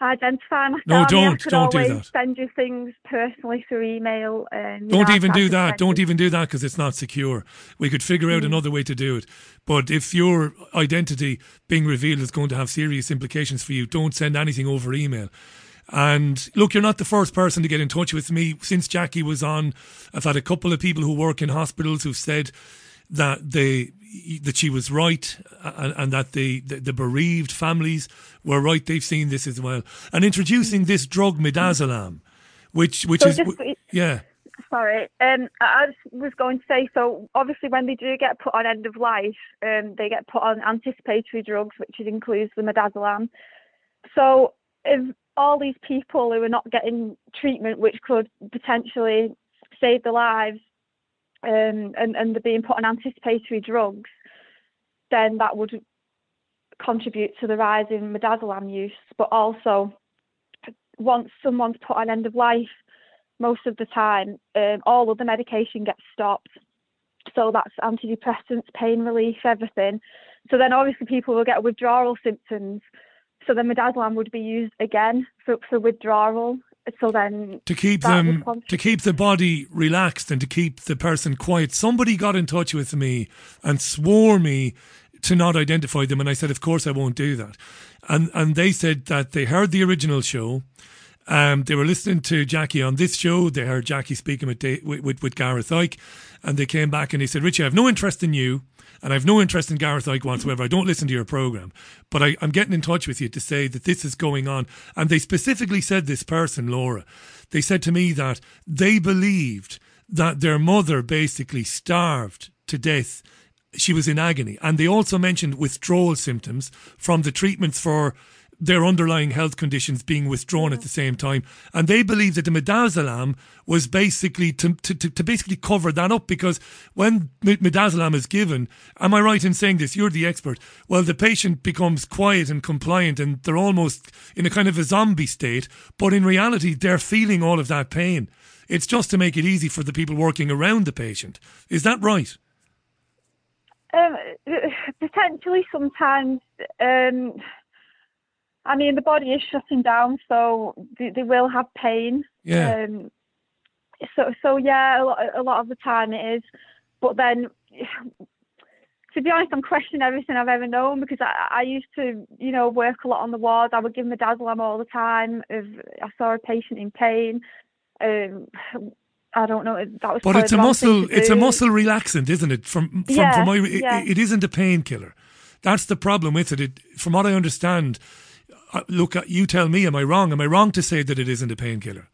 identify myself. No, I mean, I don't. Don't do that. Send you things personally through email. Um, Don't know, even do that. Don't you- even do that because it's not secure. We could figure out Mm. another way to do it. But if your identity being revealed is going to have serious implications for you, don't send anything over email. And look, you're not the first person to get in touch with me since Jackie was on. I've had a couple of people who work in hospitals who've said that they that she was right and, and that the, the the bereaved families were right. They've seen this as well. And introducing this drug midazolam, which which So is just- yeah. Sorry, um, I was going to say. So obviously, when they do get put on end of life, um, they get put on anticipatory drugs, which includes the midazolam. So if all these people who are not getting treatment, which could potentially save their lives, um, and and they're being put on anticipatory drugs, then that would contribute to the rise in midazolam use. But also, once someone's put on end of life, most of the time, um, all of the medication gets stopped. So that's antidepressants, pain relief, everything. So then obviously people will get withdrawal symptoms. So then midazolam would be used again for, for withdrawal. So then to keep them to keep the body relaxed and to keep the person quiet. Somebody got in touch with me and swore me to not identify them and i said of course i won't do that. And and they said that they heard the original show um, they were listening to Jackie on this show. They heard Jackie speaking with, with, with, Gareth Icke, and they came back and they said, Richie, I have no interest in you, and I have no interest in Gareth Icke whatsoever. I don't listen to your program, but I, I'm getting in touch with you to say that this is going on. And they specifically said, this person, Laura, they said to me that they believed that their mother basically starved to death she was in agony. And they also mentioned withdrawal symptoms from the treatments for their underlying health conditions being withdrawn at the same time. And they believe that the midazolam was basically to, to, to, to basically cover that up because when mi- midazolam is given, am I right in saying this? You're the expert. Well, the patient becomes quiet and compliant and they're almost in a kind of a zombie state. But in reality, they're feeling all of that pain. It's just to make it easy for the people working around the patient. Is that right? Um, potentially, sometimes. Um, I mean, the body is shutting down, so they, they will have pain. Yeah. Um, so, so yeah, a lot, a lot of the time it is. But then, to be honest, I'm questioning everything I've ever known because I, I used to, you know, work a lot on the wards. I would give midazolam all the time if I saw a patient in pain. Um, I don't know. That was. But it's a the wrong thing muscle. It's a muscle relaxant, isn't it? From from, Yeah, from my, it, yeah. it isn't a painkiller. That's the problem with it. it. From what I understand, look, uh, you tell me. Am I wrong? Am I wrong to say that it isn't a painkiller?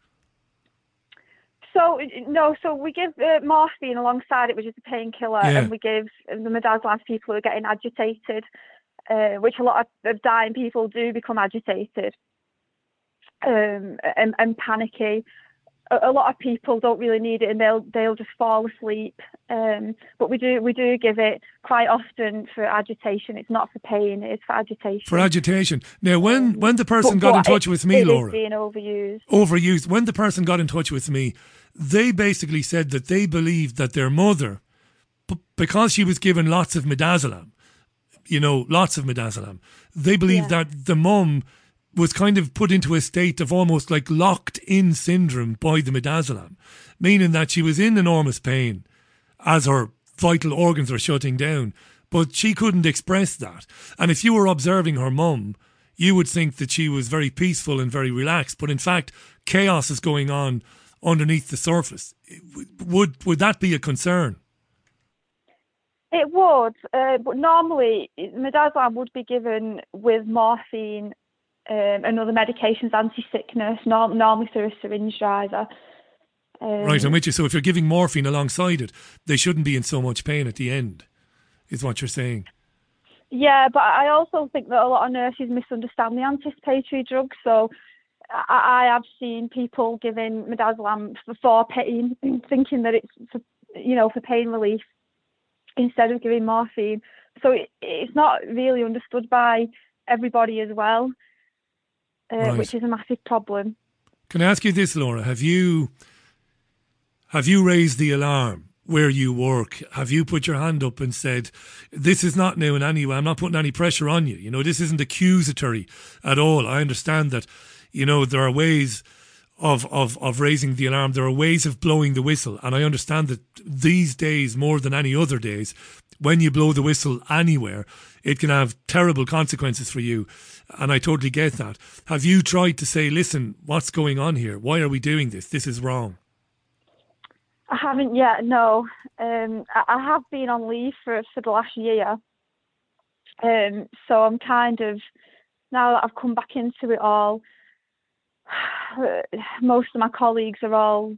So no, so we give uh, morphine alongside it, which is a painkiller, Yeah. and we give the midazolam to people who are getting agitated, uh, which a lot of, of dying people do become agitated um, and, and panicky. A, lot of people don't really need it, and they'll they'll just fall asleep. Um, but we do we do give it quite often for agitation. It's not for pain; it's for agitation. For agitation. Now, when when the person But- got in touch it- with me, it is Laura, being overused. overused. When the person got in touch with me, they basically said that they believed that their mother, because she was given lots of midazolam, you know, lots of midazolam, they believed that the mum was kind of put into a state of almost like locked in syndrome by the midazolam, meaning that she was in enormous pain as her vital organs were shutting down, but she couldn't express that. And if you were observing her mum, you would think that she was very peaceful and very relaxed, but in fact, chaos is going on underneath the surface. Would would that be a concern? It would, uh, but normally midazolam would be given with morphine um, and other medications, anti-sickness, norm- normally through a syringe driver. Um, right, I'm with you. So if you're giving morphine alongside it, they shouldn't be in so much pain at the end, is what you're saying. Yeah, but I also think that a lot of nurses misunderstand the anticipatory drugs. So I, I have seen people giving midazolam for, for pain, thinking that it's for, you know for pain relief instead of giving morphine. So it, it's not really understood by everybody as well, uh, Right. which is a massive problem. Can I ask you this, Laura? Have you have you raised the alarm where you work? Have you put your hand up and said, "This is not new in any way. I'm not putting any pressure on you. You know, this isn't accusatory at all. I understand that. You know, there are ways." Of, of, of raising the alarm. There are ways of blowing the whistle. And I understand that these days, more than any other days, when you blow the whistle anywhere, it can have terrible consequences for you. And I totally get that. Have you tried to say, listen, what's going on here? Why are we doing this? This is wrong. I haven't yet. No, um, I, have been on leave for for the last year, um, so I'm kind of now that I've come back into it all. Most of my colleagues are all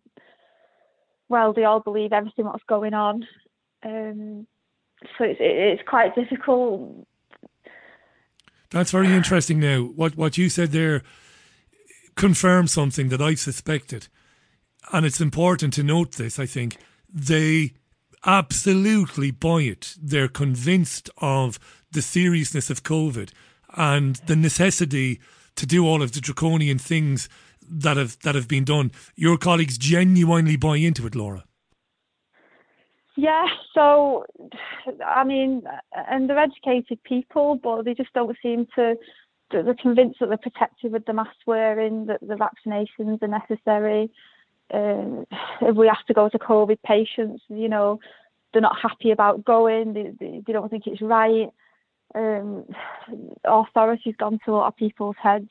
well. They all believe everything what's going on, um, so it's it's quite difficult. That's very interesting now. What what you said there confirms something that I suspected. And it's important to note this, I think. They absolutely buy it. They're convinced of the seriousness of COVID and the necessity to do all of the draconian things that have that have been done. Your colleagues genuinely buy into it, Laura. Yeah, so I mean, and they're educated people, but they just don't seem to. They're convinced that they're protected with the mask wearing, that the vaccinations are necessary. Um, if we have to go to COVID patients, you know, they're not happy about going. They, they, they don't think it's right. Um, authority's gone to a lot of people's heads.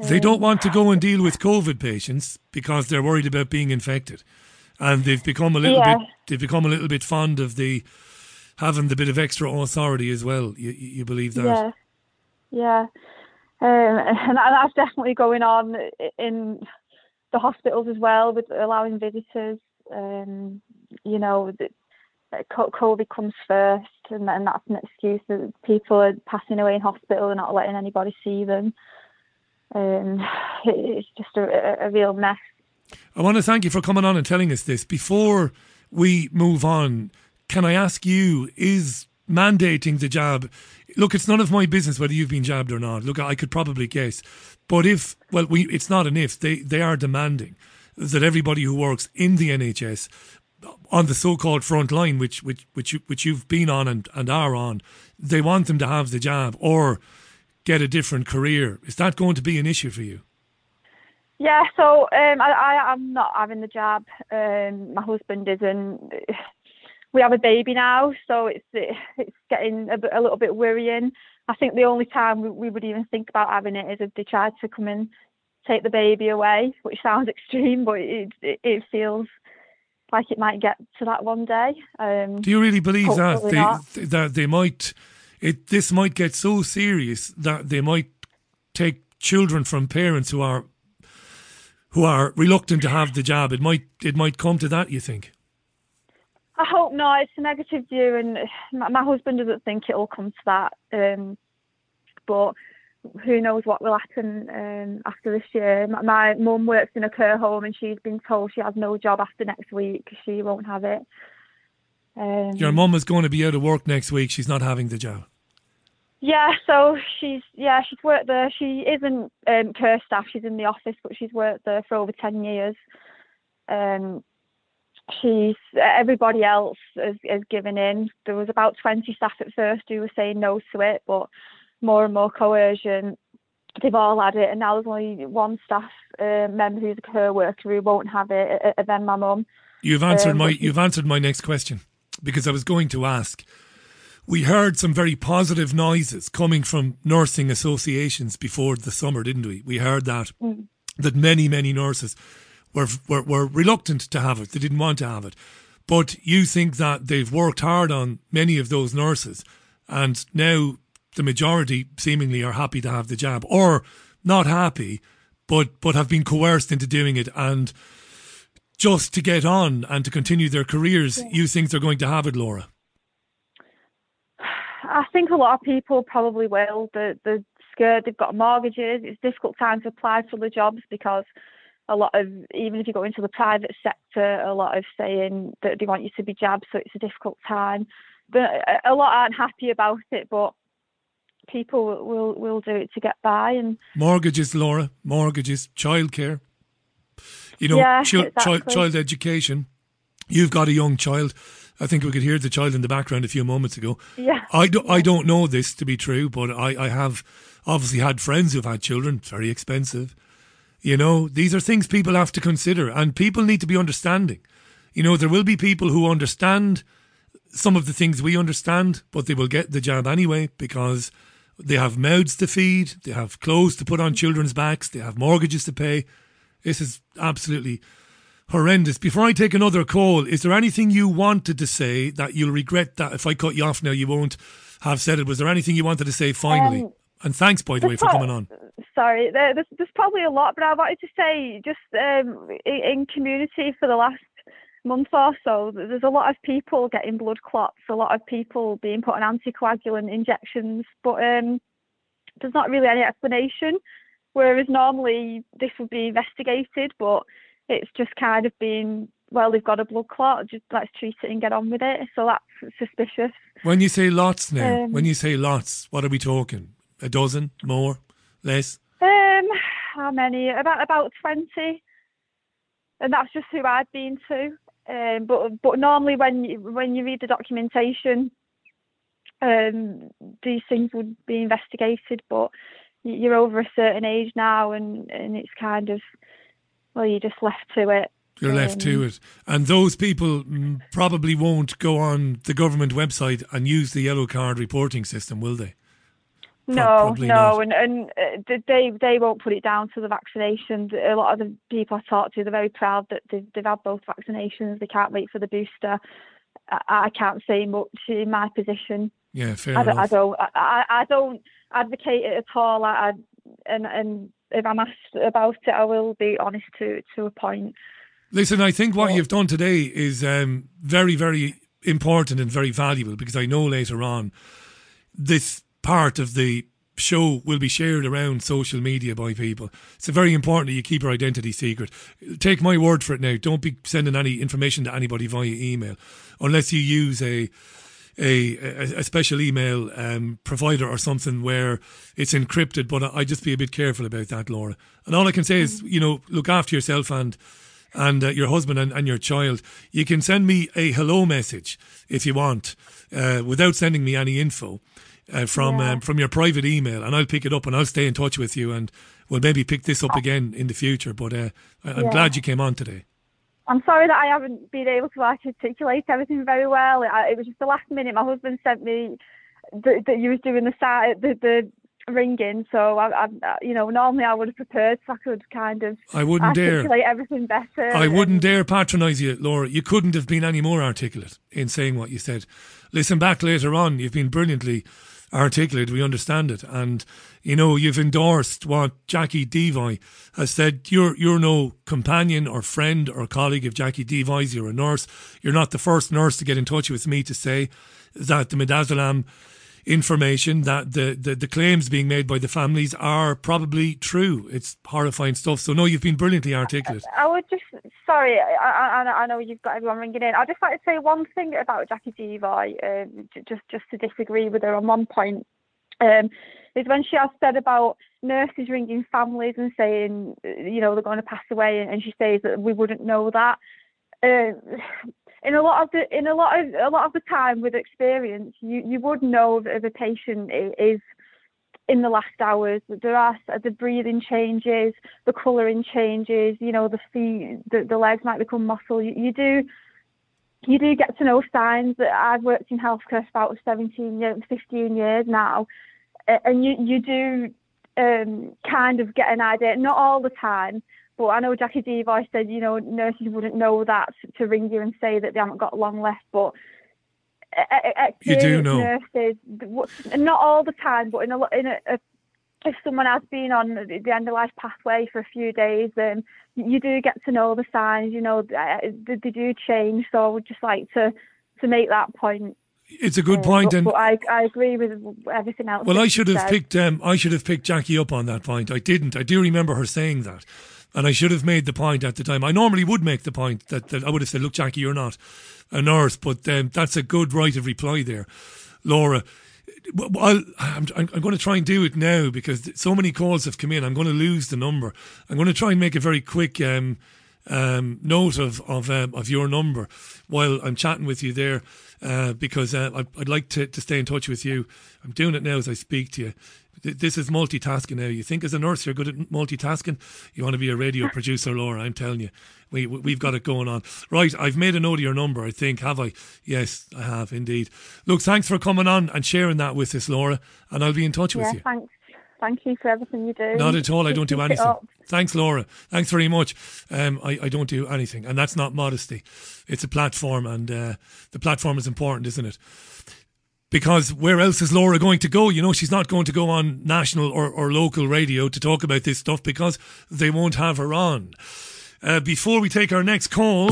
They don't want to go and deal with COVID patients because they're worried about being infected, and they've become a little Yeah. bit they've become a little bit fond of the having the bit of extra authority as well. You, you believe that? Yeah, yeah, um, and that's definitely going on in the hospitals as well with allowing visitors. Um, you know, COVID comes first, and, and that's an excuse that people are passing away in hospital and not letting anybody see them. Um, it's just a, a real mess. I want to thank you for coming on and telling us this. Before we move on, can I ask you, is mandating the jab, look, it's none of my business whether you've been jabbed or not. Look, I could probably guess. But if, well, we, it's not an if, they, they are demanding that everybody who works in the NHS on the so-called front line, which which which you, which you've been on and, and are on, they want them to have the jab or get a different career. Is that going to be an issue for you? Yeah, so um, I, I am not having the jab. Um, my husband isn't. We have a baby now, so it's it's getting a, bit, a little bit worrying. I think the only time we, we would even think about having it is if they tried to come and take the baby away, which sounds extreme, but it it, it feels like it might get to that one day. Um, Do you really believe that not. they, that they might it this might get so serious that they might take children from parents who are who are reluctant to have the jab? It might it might come to that. You think? I hope not. It's a negative view, and my, my husband doesn't think it'll come to that. Um, but who knows what will happen um, after this year? My, my mum works in a care home, and she's been told she has no job after next week. she won't have it. Um, Your mum is going to be out of work next week. She's not having the jab. Yeah, so she's yeah she's worked there. She isn't um, staff. She's in the office, but she's worked there for over ten years. Um, she's everybody else has, has given in. There was about twenty staff at first who were saying no to it, but more and more coercion. They've all had it, and now there's only one staff uh, member who's a care worker who won't have it, uh, then my mum. You've answered Um, my you've answered my next question because I was going to ask. We heard some very positive noises coming from nursing associations before the summer, didn't we? We heard that Mm. that many many nurses were, were were reluctant to have it. They didn't want to have it. But you think that they've worked hard on many of those nurses, and now the majority seemingly are happy to have the jab, or not happy, but but have been coerced into doing it, and just to get on and to continue their careers, you think they're going to have it, Laura? I think a lot of people probably will. They're, they're scared. They've got mortgages. It's a difficult time to apply for the jobs because a lot of even if you go into the private sector, a lot of saying that they want you to be jabbed, so it's a difficult time. But a- lot aren't happy about it, but people will will, do it to get by. And Mortgages, Laura, mortgages, childcare. You know, Yeah, chil- child, exactly. child education. You've got a young child. I think we could hear the child in the background a few moments ago. Yeah. I, do, I don't know this to be true, but I, I have obviously had friends who've had children. It's very expensive. You know, these are things people have to consider, and people need to be understanding. You know, there will be people who understand some of the things we understand, but they will get the jab anyway because they have mouths to feed, they have clothes to put on children's backs, they have mortgages to pay. This is absolutely horrendous. Before I take another call, is there anything you wanted to say that you'll regret that if I cut you off now, you won't have said it? Was there anything you wanted to say finally? Um, and thanks, by the way, for pro- coming on. Sorry, there, there's, there's probably a lot, but I wanted to say just um, in, in community for the last month or so, there's a lot of people getting blood clots, a lot of people being put on anticoagulant injections, but um, there's not really any explanation. Whereas normally this would be investigated, but it's just kind of been, well, they've got a blood clot, just let's treat it and get on with it. So that's suspicious. When you say lots now, Um, when you say lots, what are we talking? A dozen? More? Less? Um, how many? About about twenty, and that's just who I'd been to. Um, but but normally when you, when you read the documentation, um, these things would be investigated. But you're over a certain age now, and and it's kind of well, you're just left to it. You're left to Um, it. And those people probably won't go on the government website and use the yellow card reporting system, will they? No, no, not. and and uh, they they won't put it down to the vaccination. A lot of the people I talk to, they're very proud that they've, they've had both vaccinations. They can't wait for the booster. I, I can't say much in my position. Yeah, fair I don't, I don't, I, I I don't advocate it at all. I, I and and if I'm asked about it, I will be honest to to a point. Listen, I think what you've done today is um, very, very important and very valuable because I know later on this part of the show will be shared around social media by people. It's very important that you keep your identity secret. Take my word for it now. Don't be sending any information to anybody via email unless you use a a, a, a special email um, provider or something where it's encrypted. But I just be a bit careful about that, Laura. And all I can say is, you know, look after yourself and and uh, your husband and, and your child. You can send me a hello message if you want, uh, without sending me any info. Uh, from Yeah. um, from your private email, and I'll pick it up and I'll stay in touch with you, and we'll maybe pick this up again in the future. But uh, I- I'm Yeah. glad you came on today. I'm sorry that I haven't been able to articulate everything very well. It, it was just the last minute. My husband sent me that, you was doing the side, the, the ringing. So I, I, you know, normally I would have prepared so I could kind of I wouldn't dare. articulate everything better. I wouldn't dare patronise you, Laura. You couldn't have been any more articulate in saying what you said. Listen back later on. You've been brilliantly articulate. We understand it, and you know you've endorsed what Jacqui Deevoy has said. You're you're no companion or friend or colleague of Jacqui Deevoy's. You're a nurse. You're not the first nurse to get in touch with me to say that the midazolam information that the, the, the claims being made by the families are probably true. It's horrifying stuff. So no, you've been brilliantly articulate. I would just sorry. I, I, I know you've got everyone ringing in. I'd just like to say one thing about Jacqui Deevoy, um, just just to disagree with her on one point. Um, is when she has said about nurses ringing families and saying, uh, you know, they're going to pass away, and, she says that we wouldn't know that. Um, in a lot of the in a lot of a lot of the time with experience, you you would know that a patient is in the last hours. That there are the breathing changes, the colouring changes. You know, the feet, the, the legs might become muscle. You, you do, you do get to know signs. That I've worked in healthcare for about 17 years, 15 years now, and you you do um, kind of get an idea. Not all the time. But I know Jacqui Deevoy said, you know, nurses wouldn't know that to ring you and say that they haven't got long left. But You do know. nurses, not all the time, but in a, in a, a if someone has been on the end of life pathway for a few days, then you do get to know the signs. You know, they, they do change. So I would just like to to make that point. It's a good Uh, point, but, and but I I agree with everything else. Well, I should have said. picked. Um, I should have picked Jackie up on that point. I didn't. I do remember her saying that, and I should have made the point at the time. I normally would make the point that, that I would have said, "Look, Jackie, you're not a nurse," but um, that's a good right of reply there, Laura. I'm, I'm going to try and do it now because so many calls have come in. I'm going to lose the number. I'm going to try and make a very quick um, um, note of of, um, of your number while I'm chatting with you there, uh, because uh, I'd, I'd like to, to stay in touch with you. I'm doing it now as I speak to you. Th- This is multitasking now. You think as a nurse you're good at multitasking? You want to be a radio producer, Laura? I'm telling you, we we- we've got it going on. Right, I've made a note of your number. I think have I? Yes, I have indeed. Look, thanks for coming on and sharing that with us, Laura. And I'll be in touch with Yeah, you. thanks. Thank you for everything you do. Not at all. I don't do anything. Thanks, Laura. Thanks very much. Um, I, I don't do anything, and that's not modesty. It's a platform, and uh, the platform is important, isn't it? Because where else is Laura going to go? You know, she's not going to go on national or, or local radio to talk about this stuff because they won't have her on. Uh, before we take our next call,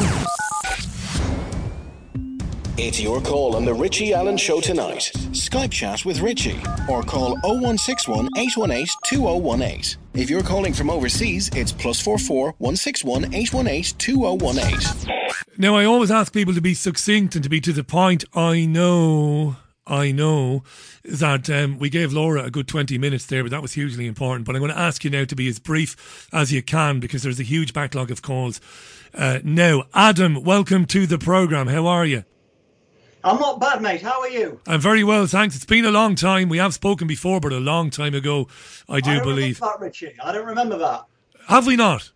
It's your call on the Richie Allen Show tonight. Skype chat with Richie or call 0161 818 2018. If you're calling from overseas, it's plus 44 161 818 2018. Now, I always ask people to be succinct and to be to the point. I know, I know that um, we gave Laura a good 20 minutes there, but that was hugely important. But I'm going to ask you now to be as brief as you can because there's a huge backlog of calls. Uh, now, Adam, welcome to the programme. How are you? I'm not bad, mate. How are you? I'm very well, thanks. It's been a long time. We have spoken before, but a long time ago, I do I believe. that, Richie. I don't remember that. Have we not?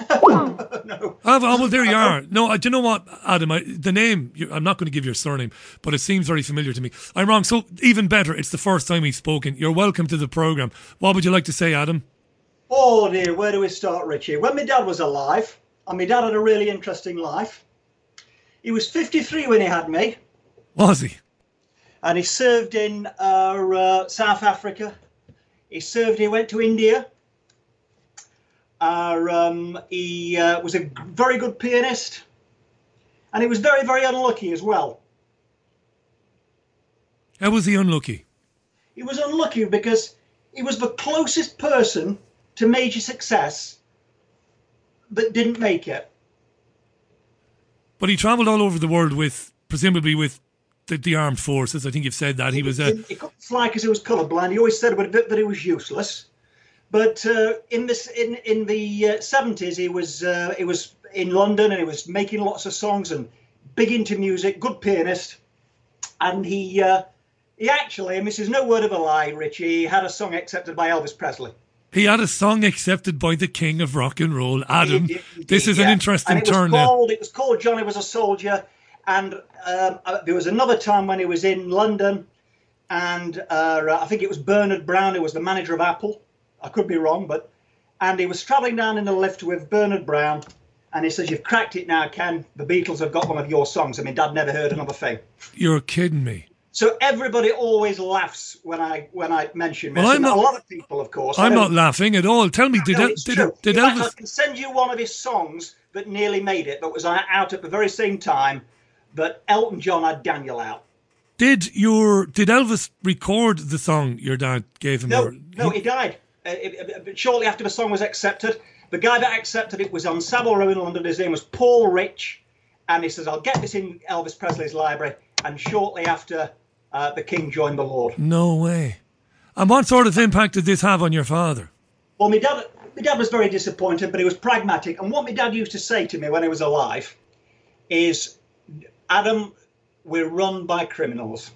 no. Have, oh, well, there you are. No, I, do you know what, Adam? I, the name, you, I'm not going to give your surname, but it seems very familiar to me. I'm wrong. So, even better, it's the first time we've spoken. You're welcome to the programme. What would you like to say, Adam? Oh dear, where do we start, Richie? When my dad was alive, and my dad had a really interesting life. He was 53 when he had me, Was he? and he served in uh, uh, South Africa. He served. He went to India. Um, he uh, was a very good pianist, And he was very, very unlucky as well. How was he unlucky? He was unlucky because he was the closest person to major success but didn't make it. But he travelled all over the world with, presumably with the, the armed forces. I think you've said that he was a. He couldn't fly because he was colourblind. He always said that he was useless. But uh, in this, in in the seventies, he was uh, he was in London and he was making lots of songs and big into music, good pianist, and he uh, he actually, and this is no word of a lie, Richie, had a song accepted by Elvis Presley. He had a song accepted by the king of rock and roll, Adam. He he this is yeah. an interesting and it was turn now. It was called Johnny Was a Soldier. And um, uh, there was another time when he was in London, and uh, I think it was Bernard Brown, who was the manager of Apple. I could be wrong, but. And he was travelling down in the lift with Bernard Brown, and he says, You've cracked it now, Ken. The Beatles have got one of your songs. I mean, Dad never heard another thing. You're kidding me. So everybody always laughs when I when I mention this. Well, I'm not- a lot of people, of course. I'm don't- laughing at all. Tell me, did no, El- did, true. did fact, Elvis? I can send you one of his songs that nearly made it, but was uh, out at the very same time that Elton John had Daniel out. Did your did Elvis record the song your dad gave him? No, or- no, he died. Uh, it- it- shortly after the song was accepted, the guy that accepted it was on Savile Row in London. His name was Paul Rich, and he says, "I'll get this in Elvis Presley's library." And shortly after, uh, the King joined the Lord. No way. And what sort of impact did this have on your father? Well, my dad, my dad was very disappointed, but he was pragmatic. And what my dad used to say to me when he was alive is, Adam, we're run by criminals.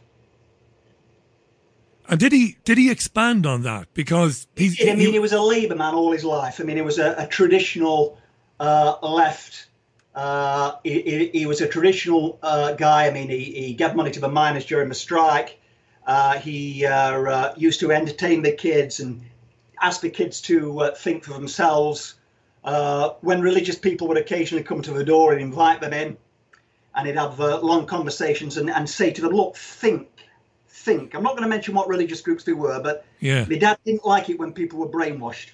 And did he did he expand on that? Because he's I mean, he was a Labour man all his life. I mean, he was a, a traditional uh, left. Uh, he, he, he was a traditional uh, guy. I mean, he, he gave money to the miners during the strike. Uh, he uh, uh, used to entertain the kids and ask the kids to uh, think for themselves. Uh, when religious people would occasionally come to the door and invite them in, and he'd have uh, long conversations and, and say to them, "Look, think, think." I'm not going to mention what religious groups they were, but Yeah. my dad didn't like it when people were brainwashed.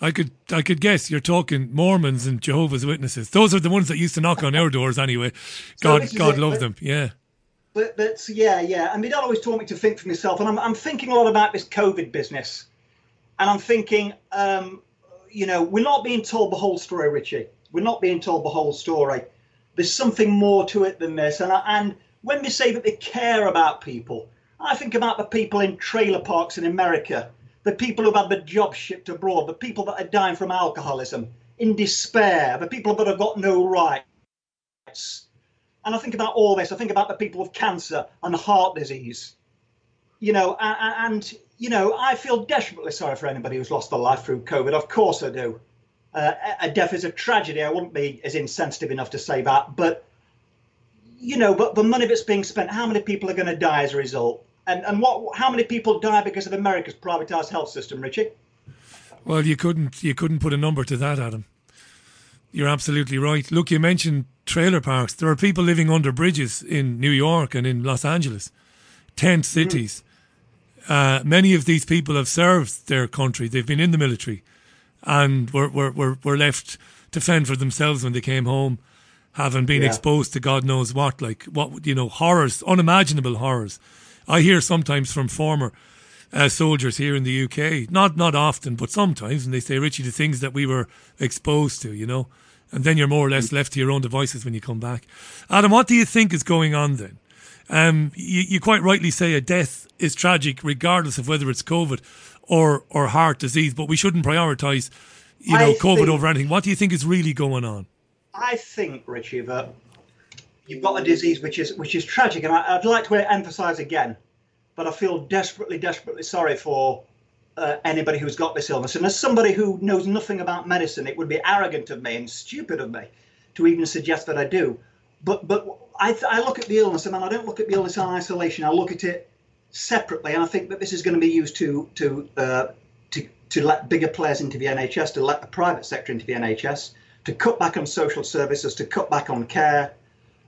I could I could guess you're talking Mormons and Jehovah's Witnesses. Those are the ones that used to knock on our doors anyway. God is God it, love but- them. Yeah. But but yeah, yeah. And my dad always taught me to think for myself, and I'm I'm thinking a lot about this COVID business, and I'm thinking, um, you know, we're not being told the whole story, Richie. We're not being told the whole story. There's something more to it than this, and I, and when they say that they care about people, I think about the people in trailer parks in America, the people who've had their jobs shipped abroad, the people that are dying from alcoholism, in despair, the people that have got no rights. And I think about all this. I think about the people with cancer and heart disease. You know, a- a- and, you know, I feel desperately sorry for anybody who's lost their life through COVID. Of course I do. Uh, a death is a tragedy. I wouldn't be as insensitive enough to say that. But, you know, but the money that's being spent, how many people are going to die as a result? And, and what? How many people die because of America's privatized health system, Richie? Well, you couldn't you couldn't put a number to that, Adam. You're absolutely right. Look, you mentioned trailer parks. There are people living under bridges in New York and in Los Angeles, tent cities. Uh, many of these people have served their country. They've been in the military, and were were were, were left to fend for themselves when they came home, having been Yeah. exposed to God knows what, like what you know, horrors, unimaginable horrors. I hear sometimes from former uh, soldiers here in the UK, not not often, but sometimes, and they say, Richie, the things that we were exposed to, you know, and then you're more or less left to your own devices when you come back. Adam, what do you think is going on then? Um, you, you quite rightly say a death is tragic, regardless of whether it's COVID or or heart disease, but we shouldn't prioritise, you know, I COVID over anything. What do you think is really going on? I think, Richie, that you've got a disease which is which is tragic, and I, I'd like to emphasise again, but I feel desperately, desperately sorry for uh, anybody who's got this illness. And as somebody who knows nothing about medicine, it would be arrogant of me and stupid of me to even suggest that I do. But but I, I look at the illness, and I don't look at the illness in isolation. I look at it separately, and I think that this is going to be used to to uh, to to let bigger players into the NHS, to let the private sector into the NHS, to cut back on social services, to cut back on care,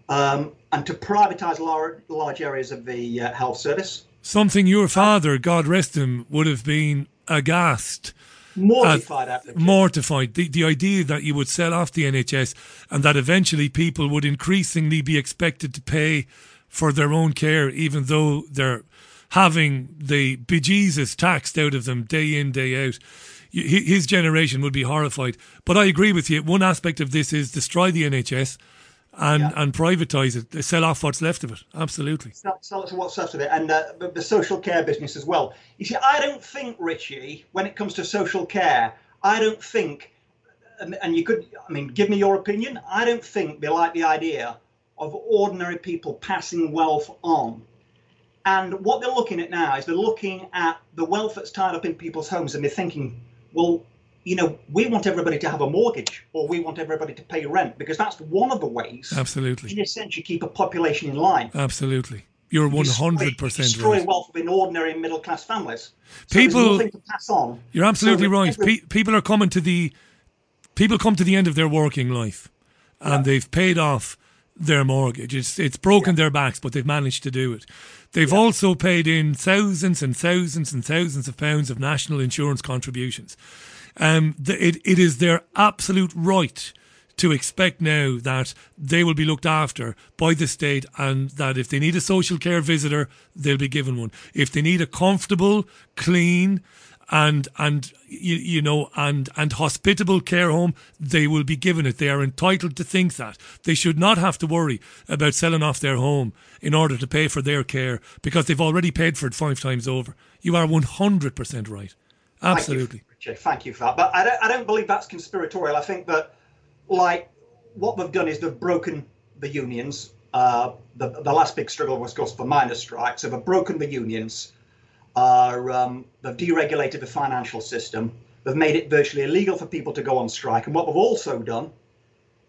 um, and to privatise large, large areas of the uh, health service. Something your father, God rest him, would have been aghast Mortified at the mortified. The, the idea that you would sell off the NHS and that eventually people would increasingly be expected to pay for their own care, even though they're having the bejesus taxed out of them day in, day out. His generation would be horrified. But I agree with you. One aspect of this is destroy the NHS and, and privatise it, sell off what's left of it. Absolutely. Sell, sell what's left of it, and uh, the, the social care business as well. You see, I don't think, Richie, when it comes to social care, I don't think, and, and you could, I mean, give me your opinion. I don't think they like the idea of ordinary people passing wealth on. And what they're looking at now is they're looking at the wealth that's tied up in people's homes, and they're thinking, well, you know, we want everybody to have a mortgage, or we want everybody to pay rent, because that's one of the ways, Absolutely. in a sense, you keep a population in line. Absolutely. You're one hundred percent destroy right. wealth within ordinary middle class families. So People- to pass on. You're absolutely So right. every- Pe- people are coming to the people come to the end of their working life, and they've paid off their mortgage. It's it's broken their backs, but they've managed to do it. They've also paid in thousands and thousands and thousands of pounds of national insurance contributions. Um, the, it it is their absolute right to expect now that they will be looked after by the state and that if they need a social care visitor, they'll be given one. If they need a comfortable, clean, and and you, you know and and hospitable care home they will be given it they are entitled to think that they should not have to worry about selling off their home in order to pay for their care because they've already paid for it five times over you are 100% right absolutely Thank you, Richard. Thank you for that. But I don't, I don't believe that's conspiratorial. I think that, like, what they've done is they've broken the unions. Uh, the, the last big struggle was, of course, the miners' strike. So they've broken the unions. Uh, um, they've deregulated the financial system. They've made it virtually illegal for people to go on strike. And what they've also done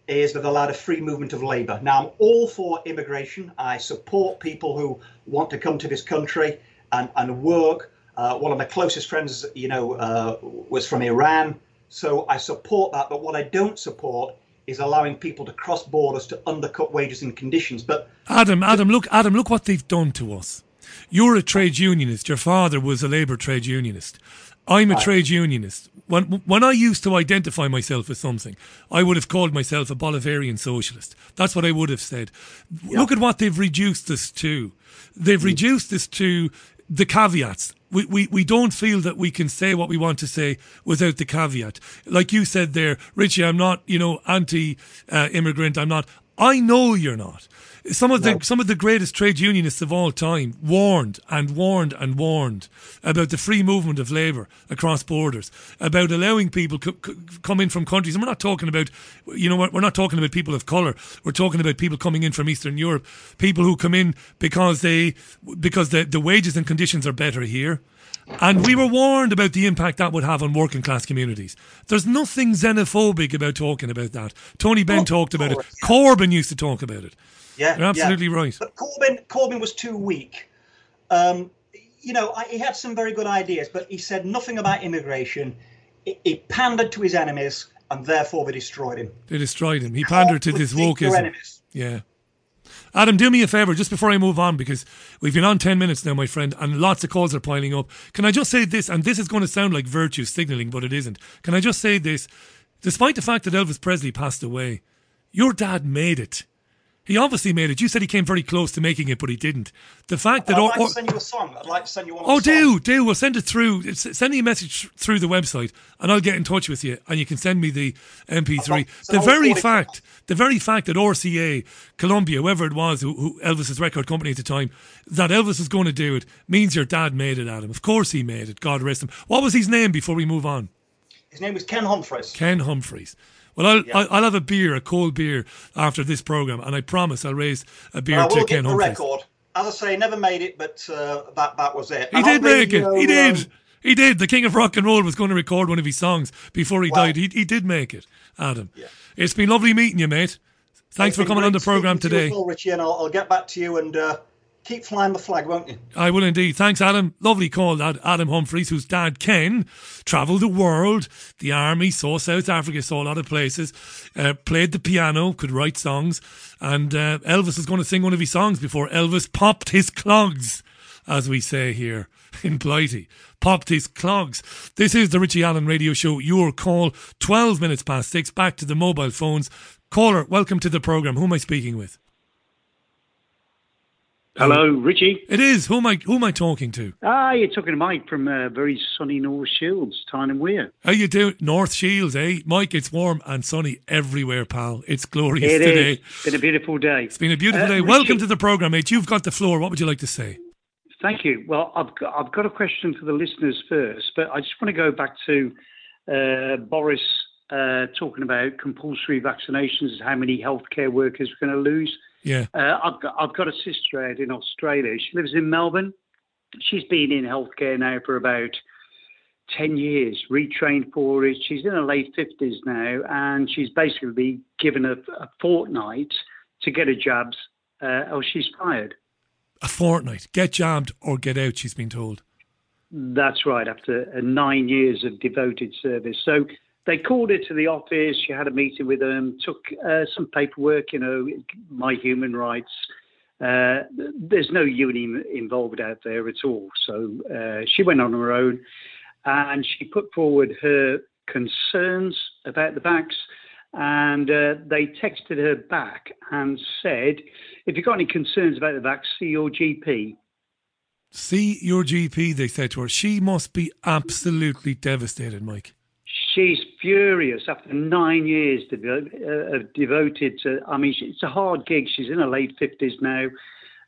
is they've allowed a free movement of labour. Now, I'm all for immigration. I support people who want to come to this country and, and work. Uh, one of my closest friends, you know, uh, was from Iran. So I support that. But what I don't support is allowing people to cross borders to undercut wages and conditions. But adam adam look adam look what they've done to us you're a trade unionist. Your father was a labour trade unionist. I'm a trade unionist. When when i used to identify myself as something i would have called myself a bolivarian socialist. That's what i would have said. Look at what they've reduced us to. They've reduced us to the caveats. We, we, we don't feel that we can say what we want to say without the caveat. Like you said there, Richie, I'm not, you know, anti uh, immigrant. I'm not. I know you're not. Some of the some of the greatest trade unionists of all time warned and warned and warned about the free movement of labour across borders, about allowing people co- co- come in from countries. And we're not talking about, you know, we're not talking about people of colour. We're talking about people coming in from Eastern Europe, people who come in because they because the the wages and conditions are better here. And we were warned about the impact that would have on working class communities. There's nothing xenophobic about talking about that. Tony Benn talked about it. Corbyn used to talk about it. Yeah, You're absolutely yeah. right. But Corbyn, Corbyn was too weak. Um, you know, I, he had some very good ideas, but he said nothing about immigration. He, he pandered to his enemies, and therefore they destroyed him. They destroyed him. He pandered to this your wokeism. enemies. Yeah. Adam, do me a favour just before I move on because we've been on 10 minutes now, my friend, and lots of calls are piling up. Can I just say this? And this is going to sound like virtue signalling, but it isn't. Can I just say this? Despite the fact that Elvis Presley passed away, your dad made it. He obviously made it. You said he came very close to making it, but he didn't. The fact that I'd like or- to send you a song. I'd like to send you one. Oh, the songs. do, do. We'll send it through. Send me a message through the website and I'll get in touch with you and you can send me the MP3. so The very fact, the very fact that RCA, Columbia, whoever it was, who, who Elvis's record company at the time, that Elvis was going to do it means your dad made it, Adam. Of course he made it. God rest him. What was his name before we move on? His name was Ken Humphreys. Ken Humphreys. Well, I'll, I'll, I'll have a beer, a cold beer, after this program, and I promise I'll raise a beer I to will Ken Humphreys. record. As I say, never made it, but uh, that that was it. He And did make it. He did. um, He did. The King of Rock and Roll was going to record one of his songs before he died. He, he did make it, Adam. It's been lovely meeting you, mate. Thanks for coming on the program to today. as well, Richie, and I'll, I'll get back to you and uh, keep flying the flag, won't you? I will indeed. Thanks, Adam. Lovely call, that Adam Humphreys, whose dad Ken travelled the world, the army, saw South Africa, saw a lot of places, uh, played the piano, could write songs, and uh, Elvis was going to sing one of his songs before Elvis popped his clogs. as we say here in Blighty. Popped his clogs. This is the Richie Allen Radio Show. Your call, 12 minutes past six. Back to the mobile phones. Caller, welcome to the programme. Who am I speaking with? Hello, Richie. It is. Who am I? Who am I talking to? Ah, you're talking to Mike from uh, very sunny North Shields, Tyne and Weir. How you doing, North Shields? Eh, Mike? It's warm and sunny everywhere, pal. It's glorious It today. is. Been a beautiful day. It's been a beautiful Uh, day. Richie, Welcome to the programme, mate. You've got the floor. What would you like to say? Thank you. Well, I've got, I've got a question for the listeners first, but I just want to go back to uh, Boris uh, talking about compulsory vaccinations, how many healthcare workers we're going to lose. Yeah. Uh, I've got I've got a sister out in Australia. She lives in Melbourne. She's been in healthcare now for about ten years, retrained for it. She's in her late fifties now, and she's basically been given a, a fortnight to get her jabs, uh, or she's fired. A fortnight. Get jabbed or get out. She's been told. That's right, after uh, nine years of devoted service. So they called her to the office. She had a meeting with them, took uh, some paperwork, you know, my human rights. Uh, there's no union involved out there at all. So uh, she went on her own and she put forward her concerns about the vax. And uh, they texted her back and said, if you've got any concerns about the vax, see your GP. See your GP, they said to her. She must be absolutely devastated, Mike. She's furious after nine years uh, of devoted to. I mean, she- it's a hard gig. She's in her late fifties now,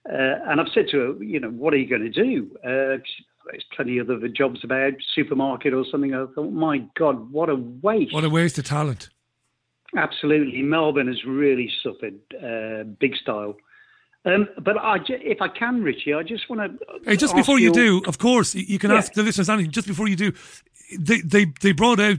uh, and I've said to her, you know, what are you going to do? Uh, she- there's plenty of other jobs about supermarket or something. I thought, my God, what a waste! What a waste of talent. Absolutely, Melbourne has really suffered uh, big style. Um, but I, if I can, Richie, I just want to. Hey, just before you do, of course, you can Yeah. ask the listeners anything. Just before you do, they they they brought out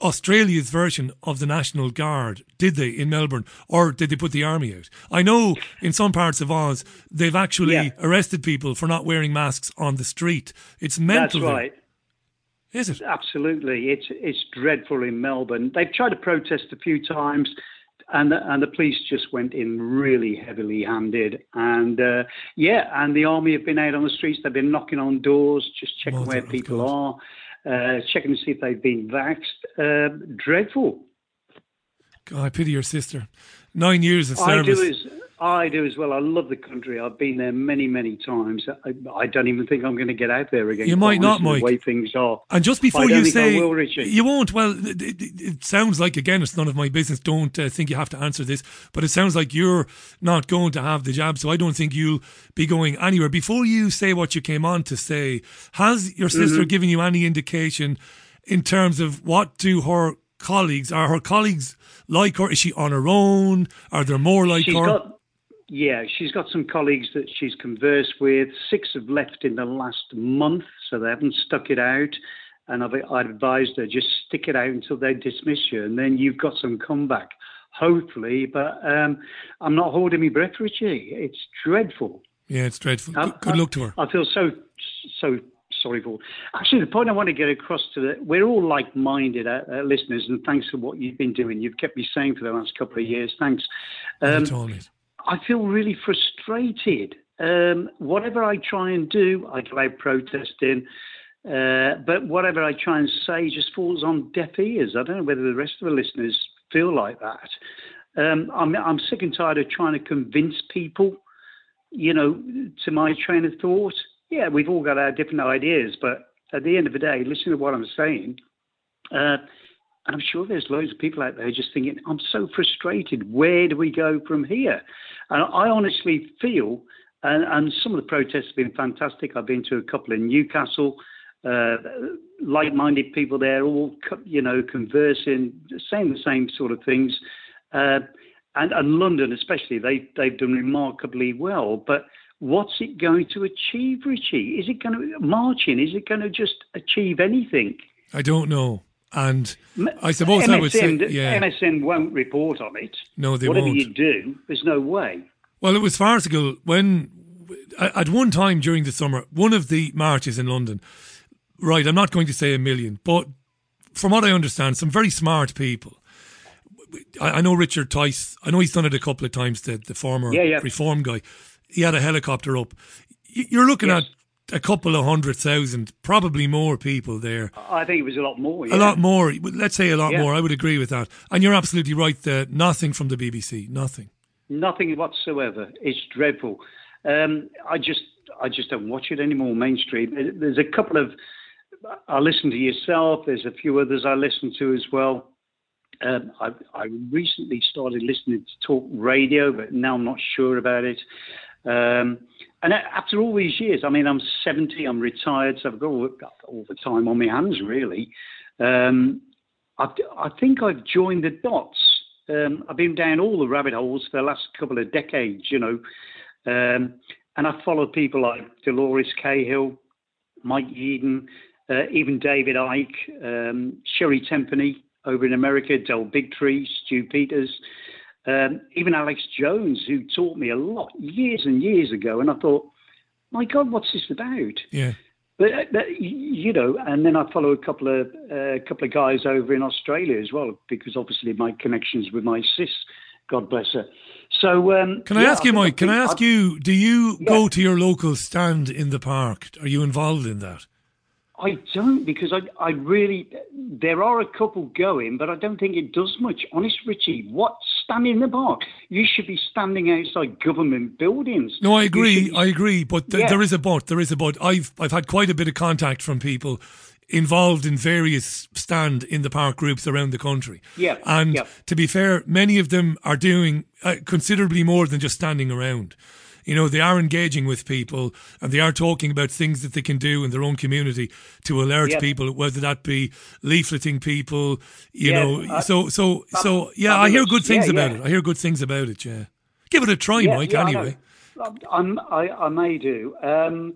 Australia's version of the National Guard, did they in Melbourne, or did they put the army out? I know in some parts of Oz they've actually Yeah. arrested people for not wearing masks on the street. It's mental. That's right. Is it? Absolutely. It's it's dreadful in Melbourne. They've tried to protest a few times, and the, and the police just went in really heavily handed. And uh, yeah, and the army have been out on the streets. They've been knocking on doors, just checking Mother where people are, uh, checking to see if they've been vaxxed. Uh, dreadful. God, I pity your sister. Nine years of I service. do as I do as well. I love the country. I've been there many, many times. I, I don't even think I'm going to get out there again. You might not, Mike. The way things are. And just before you say will, you won't, well, it, it, it sounds like again it's none of my business. Don't uh, think you have to answer this, but it sounds like you're not going to have the job. so I don't think you'll be going anywhere. Before you say what you came on to say, has your sister Mhm. given you any indication in terms of what do her colleagues are her colleagues like her? Is she on her own? Are there more like She's her? got, yeah, she's got some colleagues that she's conversed with. Six have left in the last month, so they haven't stuck it out. And I've, I've advised her just stick it out until they dismiss you, and then you've got some comeback, hopefully. But um, I'm not holding my breath, Richie. It's dreadful. yeah, it's dreadful. I- Good, luck to her. I feel so so sorry for. Actually, the point I want to get across to the we're all like-minded uh, uh, listeners, and thanks for what you've been doing. You've kept me sane for the last couple of years. Thanks. Um, That's all it. I feel really frustrated. Um, whatever I try and do, I go out protesting. Uh, but whatever I try and say just falls on deaf ears. I don't know whether the rest of the listeners feel like that. Um, I'm, I'm sick and tired of trying to convince people, you know, to my train of thought. Yeah, we've all got our different ideas, but at the end of the day, listen to what I'm saying. Uh, and I'm sure there's loads of people out there just thinking, I'm so frustrated. Where do we go from here? And I honestly feel, and, and some of the protests have been fantastic. I've been to a couple in Newcastle, uh, like minded people there, all, you know, conversing, saying the same sort of things. Uh, and, and London, especially, they, they've done remarkably well. But what's it going to achieve, Richie? Is it going to, marching, is it going to just achieve anything? I don't know. And I suppose I would say, MSM, yeah. MSM won't report on it. No, they Whatever won't. you do, there's no way. Well, it was farcical when, at one time during the summer, one of the marches in London, right, I'm not going to say a million, but from what I understand, some very smart people. I, I know Richard Tice, I know he's done it a couple of times, the, the former Yeah, yeah. reform guy. He had a helicopter up. you're looking at a couple of hundred thousand, probably more people there. I think it was a lot more. A lot more. Let's say a lot Yeah. more. I would agree with that. And you're absolutely right. There, nothing from the BBC. Nothing. Nothing whatsoever. It's dreadful. Um, I just, I just don't watch it anymore. Mainstream. There- There's a couple of. I listen to yourself. There's a few others I listen to as well. Um, I, I recently started listening to talk radio, but now I'm not sure about it. Um, and after all these years, I mean, I'm 70, I'm retired, so I've got all, got all the time on my hands, really. Um, I, I think I've joined the dots. Um, I've been down all the rabbit holes for the last couple of decades, you know. Um, and I've followed people like Dolores Cahill, Mike Yeadon, uh, even David Icke, um, Sherri Tenpenny over in America, Del Bigtree, Stu Peters, um, even Alex Jones, who taught me a lot years and years ago. And I thought, my God, what's this about? Yeah. But uh, y- you know, and then I follow a couple of uh, couple of guys over in Australia as well, because obviously my connections with my sis, God bless her. So um, Can I yeah, ask you, Mike? Can I ask you? Do you go to your local stand in the park? Are you involved in that? I don't because I, I really there are a couple going, but I don't think it does much. Honest, Richie, what standing in the park? You should be standing outside government buildings. No, I agree. be- I agree. But th- Yeah. there is a but. There is a but. I've I've had quite a bit of contact from people involved in various stand in the park groups around the country. Yeah, And yeah. to be fair, many of them are doing uh, considerably more than just standing around. You know, they are engaging with people and they are talking about things that they can do in their own community to alert people, whether that be leafleting people, you Yeah, know. uh, so, so, so, yeah, I hear good things Yeah, about yeah. it. I hear good things about it, yeah. Give it a try, Yeah, Mike, anyway. I'm, I, I may do. Um,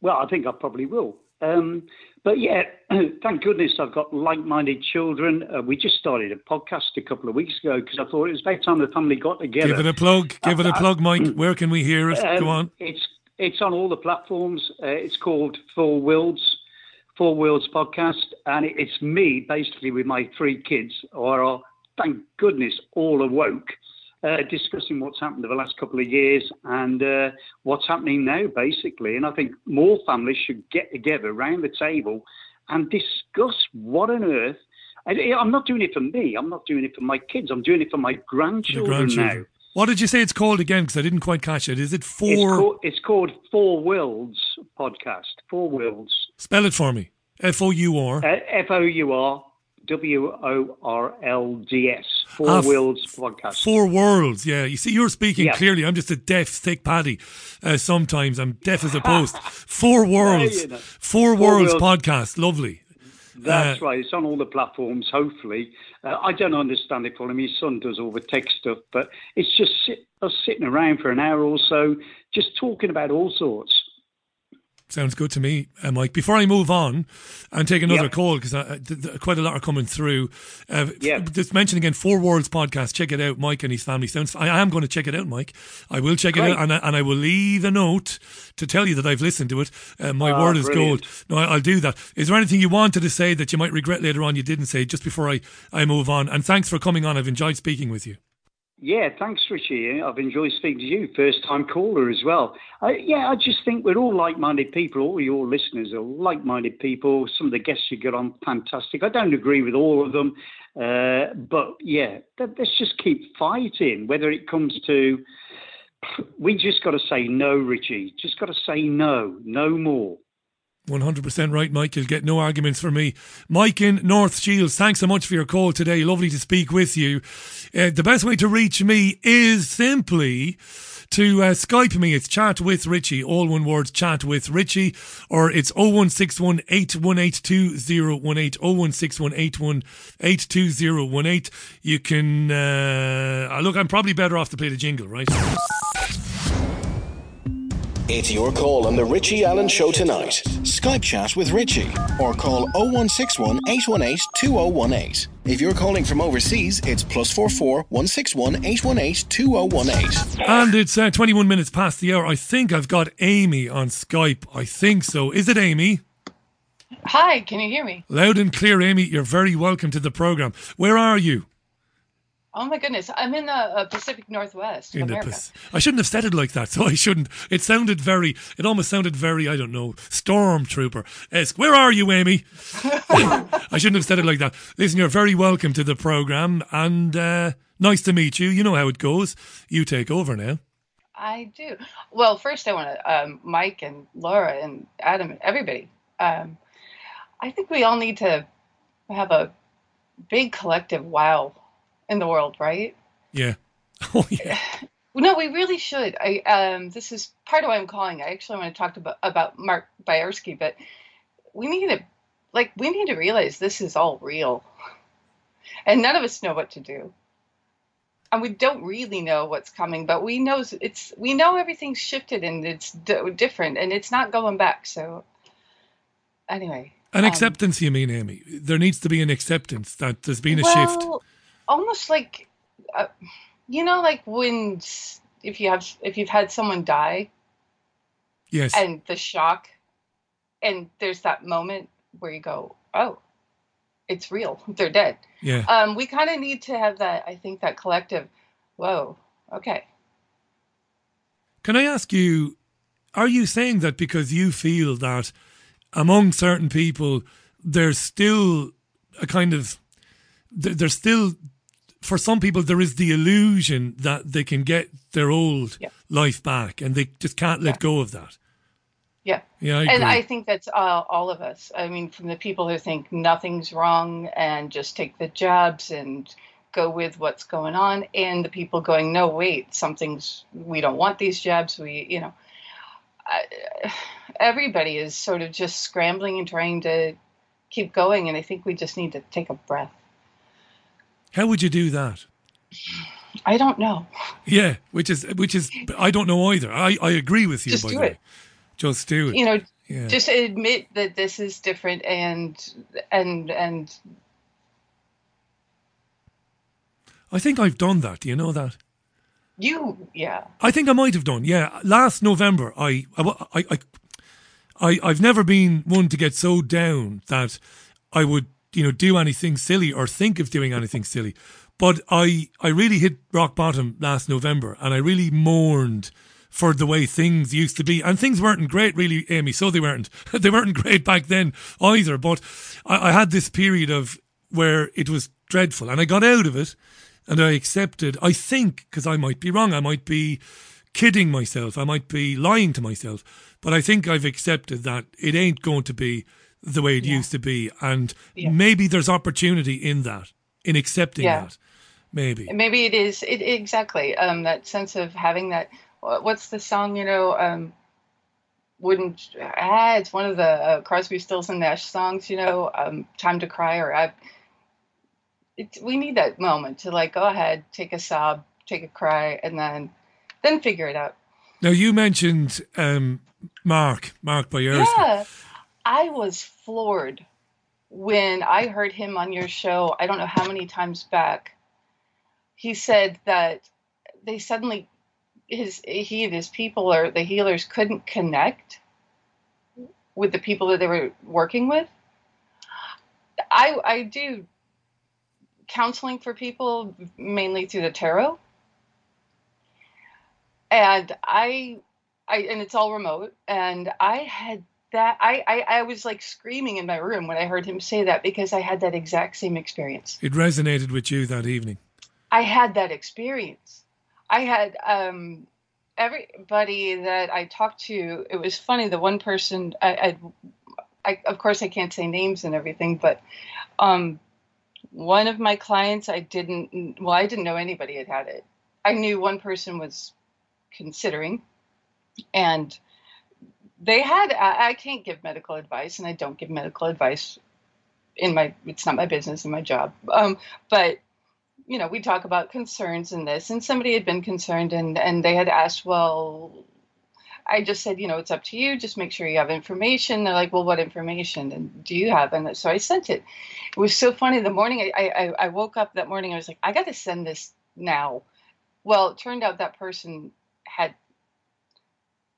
well, I think I probably will. Um, but yeah, thank goodness I've got like-minded children. Uh, we just started a podcast a couple of weeks ago because I thought it was about time the family got together. Give it a plug. Give it a Uh, plug, Mike. Where can we hear it? Um, Go on. It's it's on all the platforms. Uh, it's called Four Worlds, Four Worlds podcast, and it, it's me basically with my three kids, who are thank goodness all awoke, uh, discussing what's happened over the last couple of years and uh, what's happening now, basically. And I think more families should get together around the table and discuss what on earth. I, I'm not doing it for me. I'm not doing it for my kids. I'm doing it for my Your grandchildren, now. What did you say it's called again? Because I didn't quite catch it. Is it It's four? it's called Four Worlds podcast. Four Worlds. Spell it for me. F O U R. Uh, F O U R W O R L D S. Four Ah, Worlds podcast. Four worlds. Yeah. You see, you're speaking Yeah. clearly. I'm just a deaf, thick paddy. Uh, sometimes I'm deaf as a post. Four worlds. you know. Four, Four worlds Worlds. podcast. Lovely. That's Uh, right. It's on all the platforms. Hopefully, uh, I don't understand it fully. My son does all the tech stuff, but it's just sit, us sitting around for an hour or so, just talking about all sorts. Sounds good to me, uh, Mike. Before I move on and take another Yep. call, because th- th- quite a lot are coming through. Uh, Yeah. Just mention again, Four Worlds podcast. Check it out, Mike and his family. Sounds. I am going to check it out, Mike. I will check it out, and I, and I will leave a note to tell you that I've listened to it. Uh, my Ah, word is brilliant. gold. No, I, I'll do that. Is there anything you wanted to say that you might regret later on you didn't say? Just before I I move on, and thanks for coming on. I've enjoyed speaking with you. Yeah, thanks, Richie. I've enjoyed speaking to you, first time caller as well. Uh, yeah, I just think we're all like minded people. All your listeners are like minded people. Some of the guests you get on, fantastic. I don't agree with all of them, uh, but yeah, th- let's just keep fighting, whether it comes to. We just got to say no, Richie. Just got to say no, no more. 100% right, Mike. You'll get no arguments from me. Mike in North Shields, thanks so much for your call today. Lovely to speak with you. Uh, the best way to reach me is simply to uh, Skype me. It's chat with Richie, all one word, chat with Richie, or it's 0161 818 0161 You can, uh, look, I'm probably better off to play the jingle, right? It's your call on the Richie Allen Show tonight. Skype chat with Richie or call 0161 818 2018. If you're calling from overseas, it's plus 44 161 818 2018. And it's uh, 21 minutes past the hour. I think I've got Amy on Skype. I think so. Is it Amy? Hi, can you hear me? Loud and clear, Amy. You're very welcome to the program. Where are you? Oh my goodness, I'm in the uh, Pacific Northwest In the America. Pas- I shouldn't have said it like that, so I shouldn't. It sounded very, it almost sounded very, I don't know, stormtrooper esque. Where are you, Amy? I shouldn't have said it like that. Listen, you're very welcome to the programme and uh, nice to meet you. You know how it goes. You take over now. I do. Well, first I want to, um, Mike and Laura and Adam and everybody. Um, I think we all need to have a big collective wow in the world, right? Yeah. Oh, yeah. No, we really should. I um, this is part of why I'm calling. I actually want to talk about about Mark Byarsky, but we need to, like, we need to realize this is all real, and none of us know what to do, and we don't really know what's coming. But we know it's we know everything's shifted and it's d- different, and it's not going back. So, anyway, An um, acceptance, you mean, Amy? There needs to be an acceptance that there's been a well, shift. Almost like uh, you know like when if you have if you've had someone die Yes. and the shock and there's that moment where you go oh it's real they're dead Yeah. um we kind of need to have that i think that collective whoa okay Can I ask you, are you saying that because you feel that among certain people, there's still a kind of, there's still, for some people, there is the illusion that they can get their old Yeah. life back and they just can't let go of that? yeah. Yeah, I and i think that's uh, all of us. I mean from the people who think nothing's wrong and just take the jabs and go with what's going on and the people going no wait something's we don't want these jabs we you know. I, everybody is sort of just scrambling and trying to keep going and i think we just need to take a breath How would you do that? i don't know Yeah, which is, which is, I don't know either. I, I agree with you, Just by do the way. it. Just do it. you know Yeah. just admit that this is different and and and I think I've done that. Do you know that? you yeah I think I might have done. Yeah, last November, I, I, I, I, I I've never been one to get so down that I would, you know, do anything silly or think of doing anything silly. But I, I really hit rock bottom last November, and I really mourned for the way things used to be. And things weren't great, really, Amy. So they weren't. they weren't great back then either. But I, I had this period of where it was dreadful, and I got out of it and I accepted. I think because I might be wrong, I might be kidding myself, I might be lying to myself, but I think I've accepted that it ain't going to be the way it used to be, and Yeah. maybe there's opportunity in that, in accepting Yeah. that, maybe. maybe it is it exactly um that sense of having that what's the song you know um wouldn't ah it's one of the uh, crosby stills and nash songs you know um time to cry or i it, we need that moment to like go ahead take a sob take a cry and then then figure it out Now you mentioned um, Mark, Mark Byarsky. yeah i was floored when i heard him on your show i don't know how many times back. He said that they suddenly his he and his people or the healers couldn't connect with the people that they were working with. I i do counseling for people mainly through the tarot. And i i and it's all remote. And i had that I, I i was like screaming in my room when i heard him say that because i had that exact same experience It resonated with you that evening. I had that experience. I had um, everybody that I talked to. It was funny. The one person, I, I, I of course, I can't say names and everything, but um, one of my clients, I didn't. Well, I didn't know anybody had had it. I knew one person was considering, and they had. I, I can't give medical advice, and I don't give medical advice in my. It's not my business and my job. Um, but you know, we talk about concerns in this, and somebody had been concerned, and and they had asked, well, I just said, you know, it's up to you. Just make sure you have information. They're like, well, what information? And do you have? And so I sent it. It was so funny. The morning I I, I woke up that morning, I was like, I got to send this now. Well, it turned out that person had.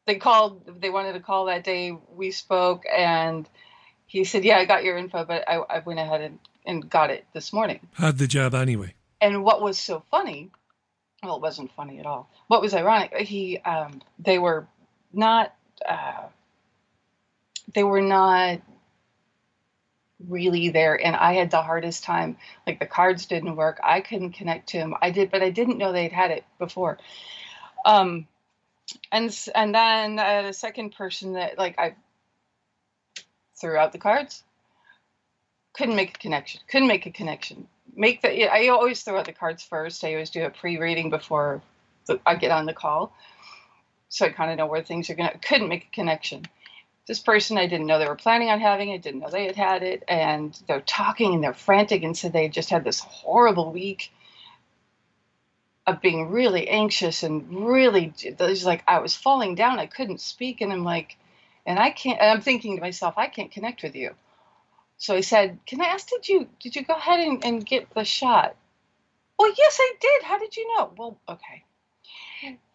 They called. They wanted to call that day. We spoke, and he said, "Yeah, I got your info, but I, I went ahead and, and got it this morning." Had the job anyway. And what was so funny, well, it wasn't funny at all. What was ironic, he, um, they were not, uh, they were not really there and i had the hardest time like the cards didn't work i couldn't connect to him i did but i didn't know they'd had it before um and and then uh, the second person that like i threw out the cards couldn't make a connection couldn't make a connection. Make the i always throw out the cards first. I always do a pre-reading before the, i get on the call. So i kind of know where things are gonna couldn't make a connection. This person I didn't know they were planning on having it, didn't know they had had it, and they're talking and they're frantic and said they just had this horrible week of being really anxious and really there's like I was falling down, I couldn't speak, and I'm like, and I can't. And I'm thinking to myself, I can't connect with you. So I said, "Can I ask? Did you did you go ahead and, and get the shot?" Well, yes, I did. How did you know? Well, okay.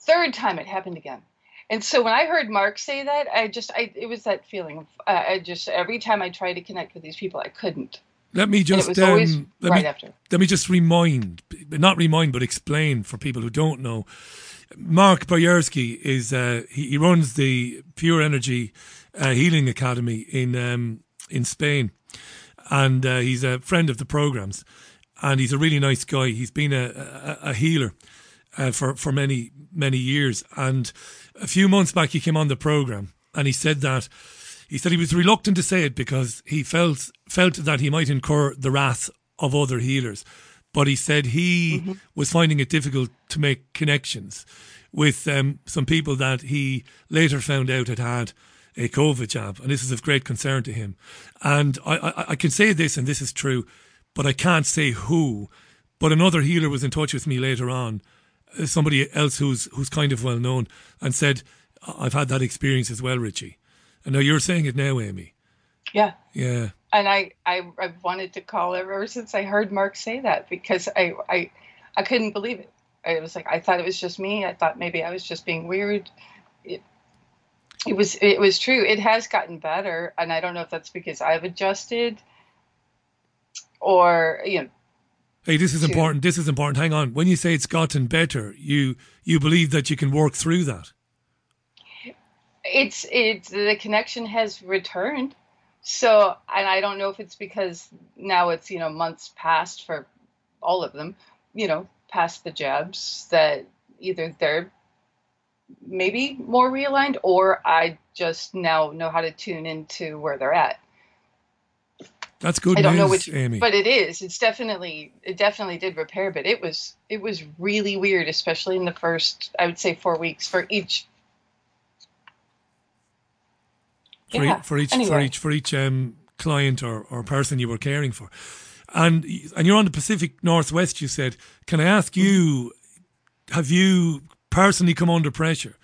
Third time it happened again. And so when I heard Mark say that, I just, I, it was that feeling of, uh, I just, every time I tried to connect with these people, I couldn't. Let me just um, let right me, after. let me just remind, not remind, but explain for people who don't know. Mark Boyarsky is uh, he, he runs the Pure Energy uh, Healing Academy in um, in Spain, and uh, he's a friend of the programs, and he's a really nice guy. He's been a, a, a healer uh, for for many many years, and a few months back he came on the program and he said that he said he was reluctant to say it because he felt felt that he might incur the wrath of other healers, but he said he was finding it difficult to make connections with um, some people that he later found out had had a COVID jab, and this is of great concern to him. And I, I, I can say this, and this is true, but I can't say who. But another healer was in touch with me later on, uh, somebody else who's who's kind of well known, and said, "I've had that experience as well, Richie." And know you're saying it now, Amy. Yeah. Yeah, And I, I, I've wanted to call ever since I heard Mark say that because I, I, I couldn't believe it. I was like, I thought it was just me. I thought maybe I was just being weird. It, it was, it was true. It has gotten better, and I don't know if that's because I've adjusted, or you know, Hey, this is to- important. This is important. Hang on. When you say it's gotten better, you you believe that you can work through that. It's it's the connection has returned. So and i don't know if it's because now it's you know months past for all of them you know past the jabs that either they're maybe more realigned or i just now know how to tune into where they're at. That's good i don't news, know which Amy. but it is. It's definitely it definitely did repair but it was it was really weird especially in the first i would say four weeks for each for, Yeah, e- for each for each for each um, client or, or person you were caring for, and and you're on the Pacific Northwest. You said, can I ask you, have you personally come under pressure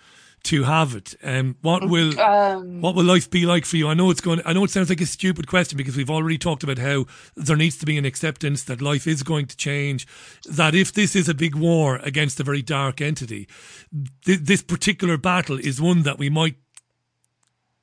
to have it? Um, what will Um, what will life be like for you? I know it's going. I know it sounds like a stupid question because we've already talked about how there needs to be an acceptance that life is going to change. That if this is a big war against a very dark entity, th- this particular battle is one that we might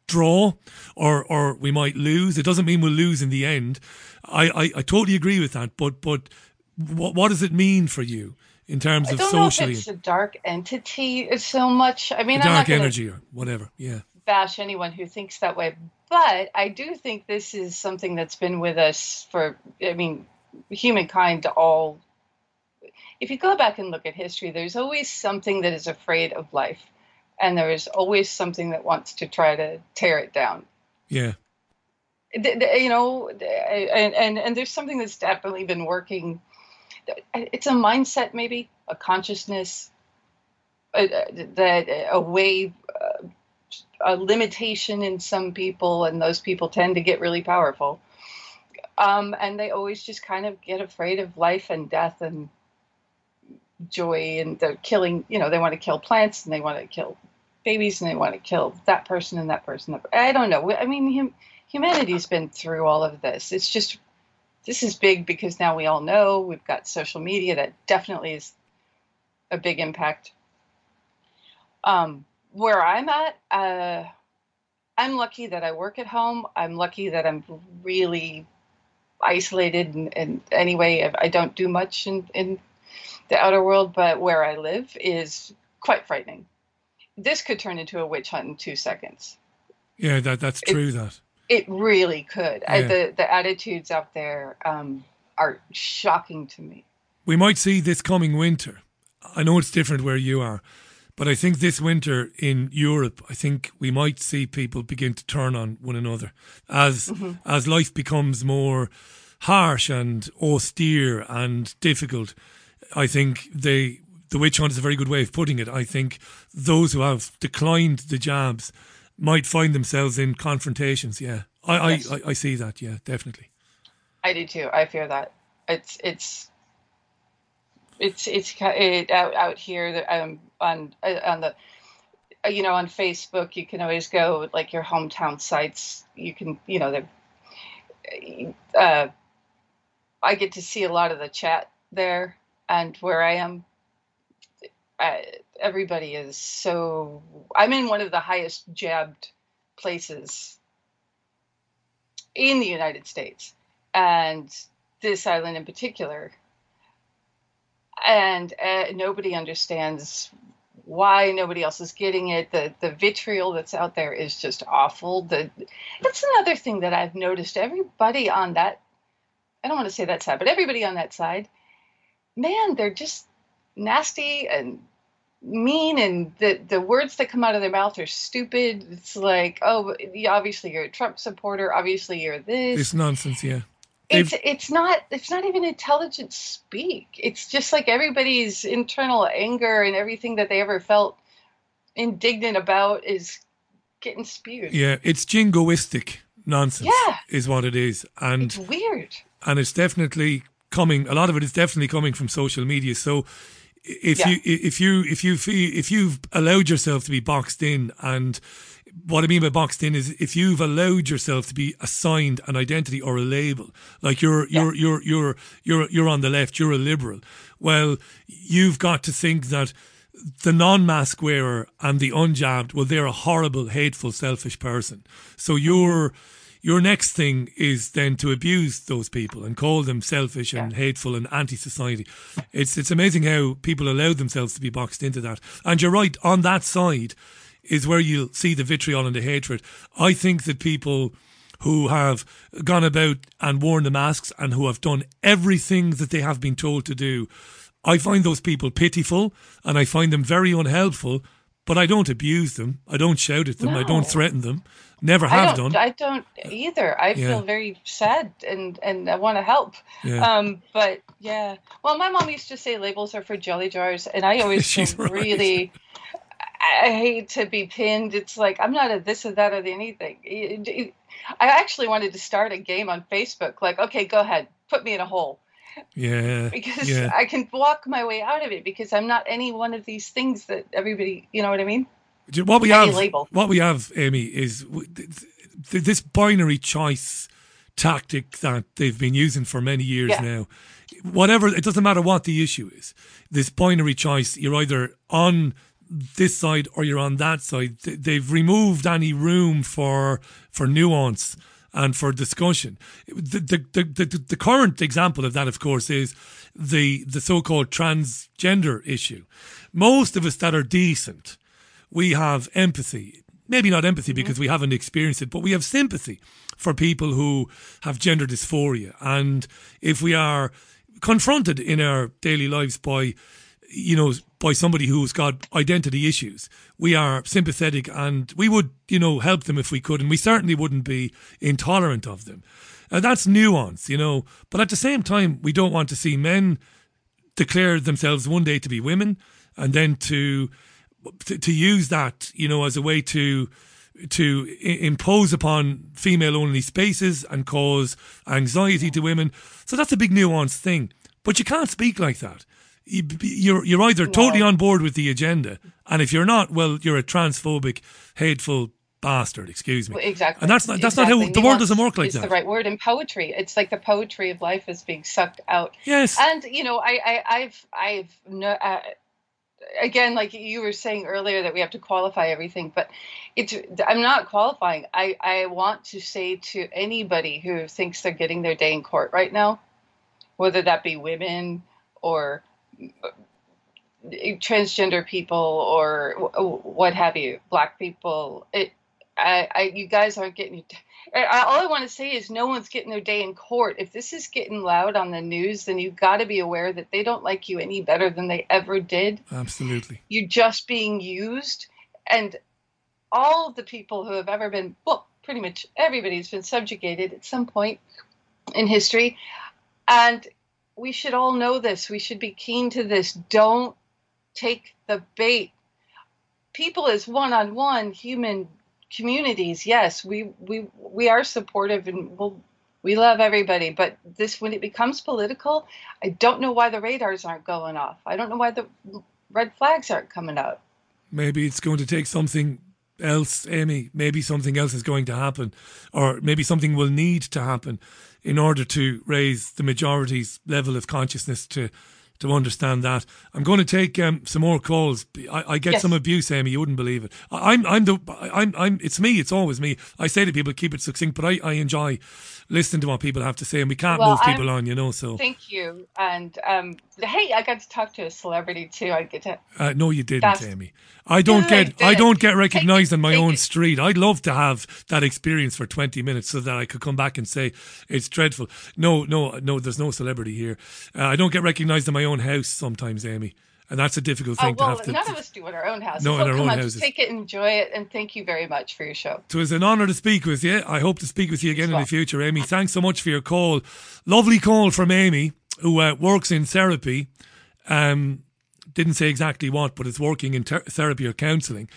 draw or or we might lose. It doesn't mean we'll lose in the end. I, I, I totally agree with that. But but what what does it mean for you in terms I of don't know socially, if it's a dark entity so much. I mean, the I'm not dark energy or whatever? Yeah. bash anyone who thinks that way, but I do think this is something that's been with us for. I mean, humankind all. If you go back and look at history, there's always something that is afraid of life, and there is always something that wants to try to tear it down. Yeah. th- you know, th- and, and and there's something that's definitely been working. It's a mindset, maybe a consciousness, uh, that a way, uh, a limitation in some people, and those people tend to get really powerful. Um, and they always just kind of get afraid of life and death and joy, and they're killing. You know, they want to kill plants and they want to kill babies and they want to kill that person and that person. I don't know. I mean, hum, humanity's been through all of this. It's just this is big because now we all know we've got social media that definitely is a big impact. Um, where I'm at, uh, I'm lucky that I work at home. I'm lucky that I'm really isolated and, in any way. I- I don't do much in, in the outer world, but where I live is quite frightening. This could turn into a witch hunt in two seconds. Yeah, that that's true. that It really could. I, the the attitudes out there um, are shocking to me. we might see this coming winter. I know it's different where you are, but I think this winter in Europe, I think we might see people begin to turn on one another as Mhm. as life becomes more harsh and austere and difficult. I think they the witch hunt is a very good way of putting it. I think those who have declined the jabs might find themselves in confrontations. Yeah, I Yes. I, I, I see that. Yeah, definitely. I do too. I fear that it's it's it's it's it, out out here that, um on uh, on the uh, you know on Facebook you can always go like your hometown sites. You can you know uh, I get to see a lot of the chat there, and where I am, everybody is so. I'm in one of the highest jabbed places in the United States, and this island in particular. And uh, nobody understands why nobody else is getting it. The the vitriol that's out there is just awful. The that's another thing that I've noticed. Everybody on that, I don't want to say that side, but everybody on that side, man, they're just nasty and mean and the the words that come out of their mouth are stupid it's like oh obviously you're a trump supporter obviously you're this It's nonsense. Yeah. it's it's not it's not even intelligent speak it's just like everybody's internal anger and everything that they ever felt indignant about is getting spewed Yeah, it's jingoistic nonsense. Yeah. is what it is, and it's weird and it's definitely coming. A lot of it is definitely coming from social media. So if Yeah. you if you if you feel if you've allowed yourself to be boxed in and what I mean by boxed in is if you've allowed yourself to be assigned an identity or a label, like you're you're you're you're you're you're on the left, you're a liberal. Well, you've got to think that the non-mask wearer and the unjabbed, well, they're a horrible, hateful, selfish person. So your your next thing is then to abuse those people and call them selfish and hateful and anti-society. It's it's amazing how people allow themselves to be boxed into that. And you're right on that side is where you'll see the vitriol and the hatred. I think that people who have gone about and worn the masks and who have done everything that they have been told to do, I find those people pitiful and I find them very unhelpful, but I don't abuse them. I don't shout at them. I don't threaten them. Never I have don't, done. I don't either. I Yeah. feel very sad and and I want to help. Yeah. Um, but yeah. Well, my mom used to say labels are for jelly jars, and I always She's feel right. really. I hate to be pinned. It's like I'm not a this or that or the anything. I actually wanted to start a game on Facebook. Like, okay, go ahead, put me in a hole yeah. because yeah. I can walk my way out of it because I'm not any one of these things that everybody. You know what I mean? What we have, label. what we have, Amy, is w- th- th- this binary choice tactic that they've been using for many years Yeah. now. Whatever, it doesn't matter what the issue is. This binary choice, you're either on this side or you're on that side. They've removed any room for for nuance and for discussion. The the, the, the, the current example of that, of course, is the the so-called transgender issue. Most of us that are decent we have empathy. Maybe not empathy mm-hmm. because we haven't experienced it, but we have sympathy for people who have gender dysphoria. And if we are confronted in our daily lives by, you know, by somebody who's got identity issues, we are sympathetic and we would, you know, help them if we could. And we certainly wouldn't be intolerant of them. And that's nuance, you know. But at the same time, we don't want to see men declare themselves one day to be women and then to to, to use that you know as a way to to i- impose upon female only spaces and cause anxiety to women so that's a big nuanced thing but you can't speak like that You- you're you're either totally on board with the agenda and if you're not well you're a transphobic hateful bastard excuse me Exactly. and that's not that's exactly. not how the world Nuance doesn't work like is that the right word. in poetry, it's like the poetry of life is being sucked out. Yes. And you know, I, I I've I've no, uh, again, like you were saying earlier, that we have to qualify everything, but it's I'm not qualifying. I I want to say to anybody who thinks they're getting their day in court right now, whether that be women or transgender people or what have you, black people. It, I, I, you guys aren't getting. I, all I want to say is no one's getting their day in court. If this is getting loud on the news, then you've got to be aware that they don't like you any better than they ever did. Absolutely. You're just being used, and all of the people who have ever been, well, pretty much everybody's been subjugated at some point in history, and we should all know this. We should be keen to this. Don't take the bait. People as one-on-one human communities, yes, we we we are supportive and we'll, we love everybody. But this, when it becomes political, I don't know why the radars aren't going off. I don't know why the red flags aren't coming up. Maybe it's going to take something else, Amy. Maybe something else is going to happen, or maybe something will need to happen in order to raise the majority's level of consciousness to to understand that. I'm going to take um, some more calls. I, I get yes. some abuse, Amy. You wouldn't believe it. I, I'm, I'm the, I'm, I'm. It's me. It's always me. I say to people, keep it succinct, but I, I enjoy listening to what people have to say, and we can't well, move people I'm, on, you know. So thank you. And um, hey, I got to talk to a celebrity too. I get to. Uh, no, you didn't, Amy. I don't get. I, I, don't get recognised on my own it. street. I'd love to have that experience for twenty minutes so that I could come back and say it's dreadful. No, no, no. There's no celebrity here. Uh, I don't get recognised in my own house sometimes, Amy and that's a difficult thing oh, well, to have to. None of us do in our own house. No, so in our own on, houses. Take it, enjoy it, and thank you very much for your show. It was an honour to speak with you. I hope to speak with you again in the future, Amy. Thanks so much for your call. Lovely call from Amy, who uh, works in therapy. Um, didn't say exactly what, but it's working in ter- therapy or counselling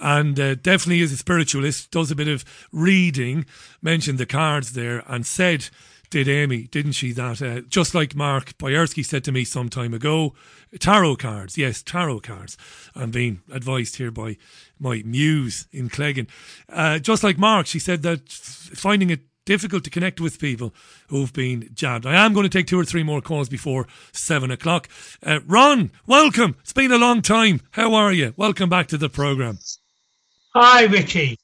and uh, definitely is a spiritualist, does a bit of reading, mentioned the cards there, and said did Amy, didn't she? That uh, just like Mark Boyarsky said to me some time ago, tarot cards, yes, tarot cards. I'm being advised here by my muse in Cleggan. Uh, just like Mark, she said that finding it difficult to connect with people who've been jabbed. I am going to take two or three more calls before seven o'clock. Uh, Ron, welcome. It's been a long time. How are you? Welcome back to the program. Hi, Richie.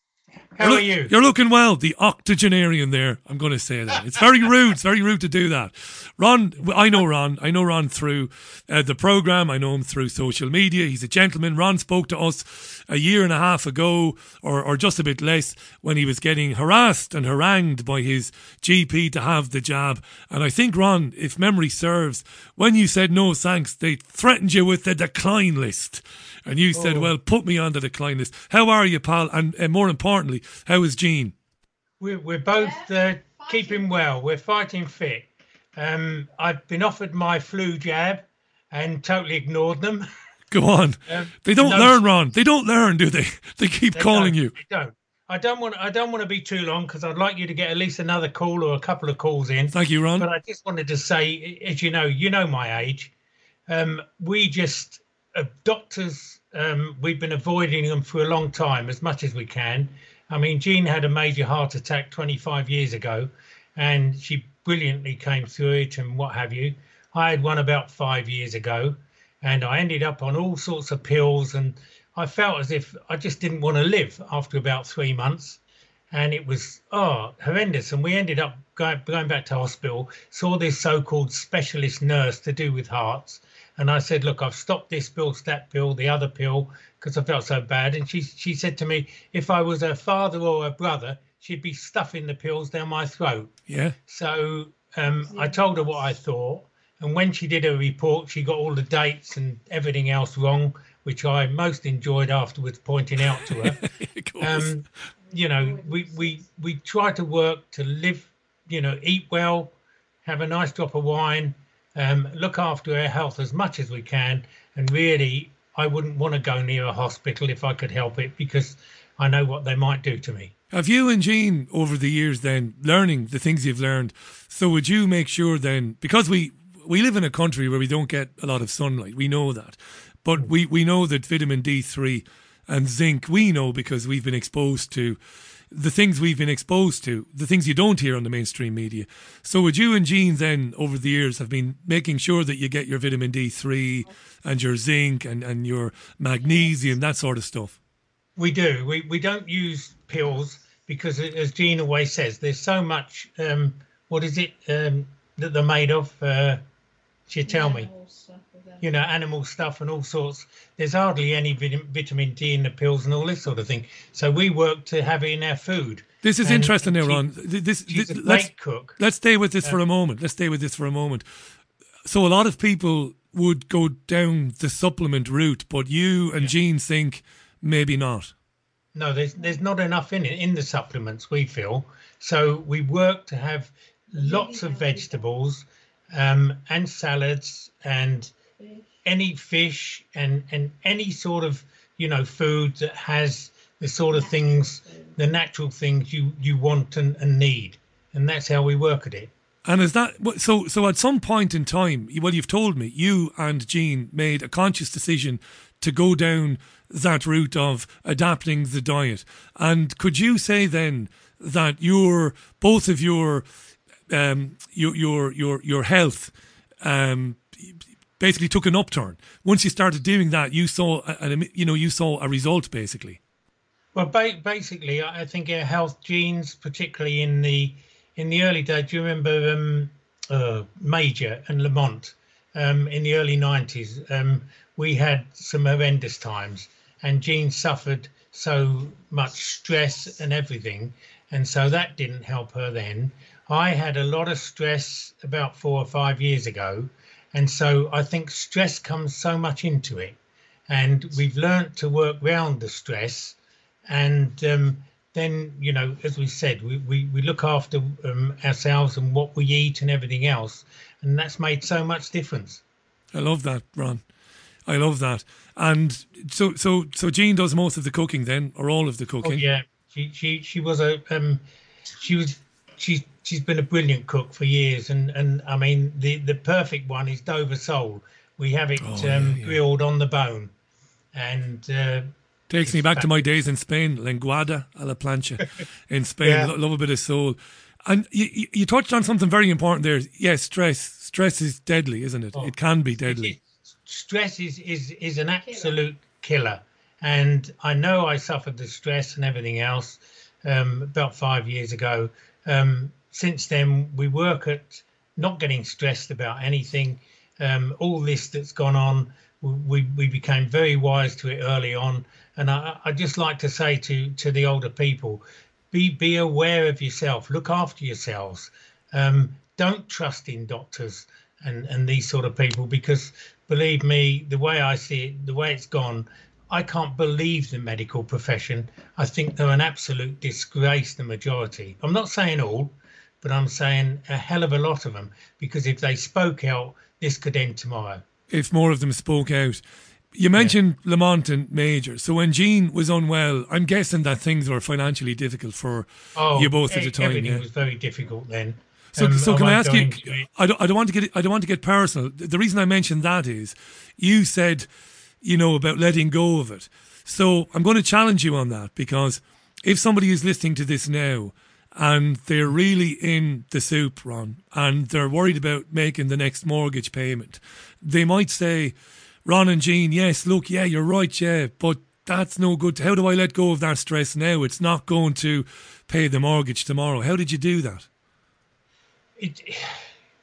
How you're are you? You're looking well. The octogenarian there. I'm going to say that. It's very rude. It's very rude to do that. Ron, I know Ron. I know Ron through uh, the program. I know him through social media. He's a gentleman. Ron spoke to us a year and a half ago, or, or just a bit less, when he was getting harassed and harangued by his GP to have the jab. And I think, Ron, if memory serves, when you said no thanks, they threatened you with the decline list. And you said, oh. well, put me on the decline list. How are you, pal? And, and more importantly, how is Jean? We're, we're both uh, keeping well. We're fighting fit. Um, I've been offered my flu jab and totally ignored them. Go on. Um, they don't no, learn, Ron. They don't learn, do they? They keep they calling you. They don't. I don't want. I don't want to be too long because I'd like you to get at least another call or a couple of calls in. Thank you, Ron. But I just wanted to say, as you know, you know my age. Um, we just uh, doctors, um, we've been avoiding them for a long time as much as we can. I mean, Jean had a major heart attack 25 years ago, and she brilliantly came through it and what have you. I had one about five years ago, and I ended up on all sorts of pills, and I felt as if I just didn't want to live after about three months. And it was oh horrendous. And we ended up going, going back to hospital, saw this so-called specialist nurse to do with hearts, and I said, "Look, I've stopped this pill, that pill, the other pill, because I felt so bad." And she she said to me, "If I was her father or her brother, she'd be stuffing the pills down my throat." Yeah. So um, I told her what I thought, and when she did her report, she got all the dates and everything else wrong, which I most enjoyed afterwards pointing out to her. um, you know, we we we try to work to live, you know, eat well, have a nice drop of wine um, look after our health as much as we can. And really, I wouldn't want to go near a hospital if I could help it because I know what they might do to me. Have you and Jean over the years then learning the things you've learned? So would you make sure then because we we live in a country where we don't get a lot of sunlight, we know that, but we we know that vitamin D three and zinc we know because we've been exposed to the things we've been exposed to, the things you don't hear on the mainstream media. So would you and Jean then over the years have been making sure that you get your vitamin D3 and your zinc and, and your magnesium, that sort of stuff? We do. We we don't use pills because, as Jean always says, there's so much. Um, what is it um, that they're made of? Uh, she tell me. You know, animal stuff and all sorts. There's hardly any vitamin D in the pills and all this sort of thing. So we work to have it in our food. This is And interesting now, she- Ron. Th- This, she's this- a let's, cook. let's stay with this for Um, a moment. Let's stay with this for a moment. So a lot of people would go down the supplement route, but you and Jean think maybe not. No, there's there's not enough in it in the supplements. We feel so. We work to have lots of vegetables, um, and salads, and any fish, and and any sort of you know food that has the sort of things, the natural things you you want and, and need, and that's how we work at it. And is that so? So at some point in time, well, you've told me you and Jean made a conscious decision to go down that route of adapting the diet. And could you say then that your both of your um, your your your your health um, basically took an upturn once you started doing that? You saw, an, you know, you saw a result basically. Well, ba- basically, I think our health Jean's, particularly in the in the early days. Do you remember um, uh, Major and Lamont um, in the early nineties? Um, we had some horrendous times, and Jean suffered so much stress and everything, and so that didn't help her then. I had a lot of stress about four or five years ago, and so I think stress comes so much into it, and we've learnt to work round the stress and um, then you know as we said we, we, we look after um, ourselves and what we eat and everything else and that's made so much difference I love that, Ron. I love that. And so, so, so Jean does most of the cooking then, or all of the cooking. oh, cooking. yeah she, she she was a um she was she's she's been a brilliant cook for years and and i mean the the perfect one is dover sole we have it Oh, um, grilled on the bone and uh, Takes me back to my days in Spain, lenguada a la plancha in Spain. Yeah. Lo- Love a bit of sole. And you, you, you touched on something very important there. Yes, stress. Stress is deadly, isn't it? Oh. It can be deadly. stress is is is an absolute killer and i know i suffered the stress and everything else um, about five years ago um, since then we work at not getting stressed about anything. Um, all this that's gone on we, we became very wise to it early on. And I, I just like to say to to the older people be be aware of yourself look after yourselves. Um, don't trust in doctors and and these sort of people because believe me the way i see it the way it's gone i can't believe the medical profession i think they're an absolute disgrace the majority i'm not saying all but i'm saying a hell of a lot of them because if they spoke out this could end tomorrow If more of them spoke out. You mentioned Lamont and Major. So when Jean was unwell, I'm guessing that things were financially difficult for you both at the time. everything Yeah. was very difficult then So, Um, so can I ask you? I don't, I don't want to get I don't want to get personal. The reason I mentioned that is, you said, you know, about letting go of it. So I'm going to challenge you on that because if somebody is listening to this now and they're really in the soup, Ron, and they're worried about making the next mortgage payment, they might say, Ron and Jean, yes, look, yeah, you're right, yeah, but that's no good. How do I let go of that stress now? It's not going to pay the mortgage tomorrow. How did you do that? it,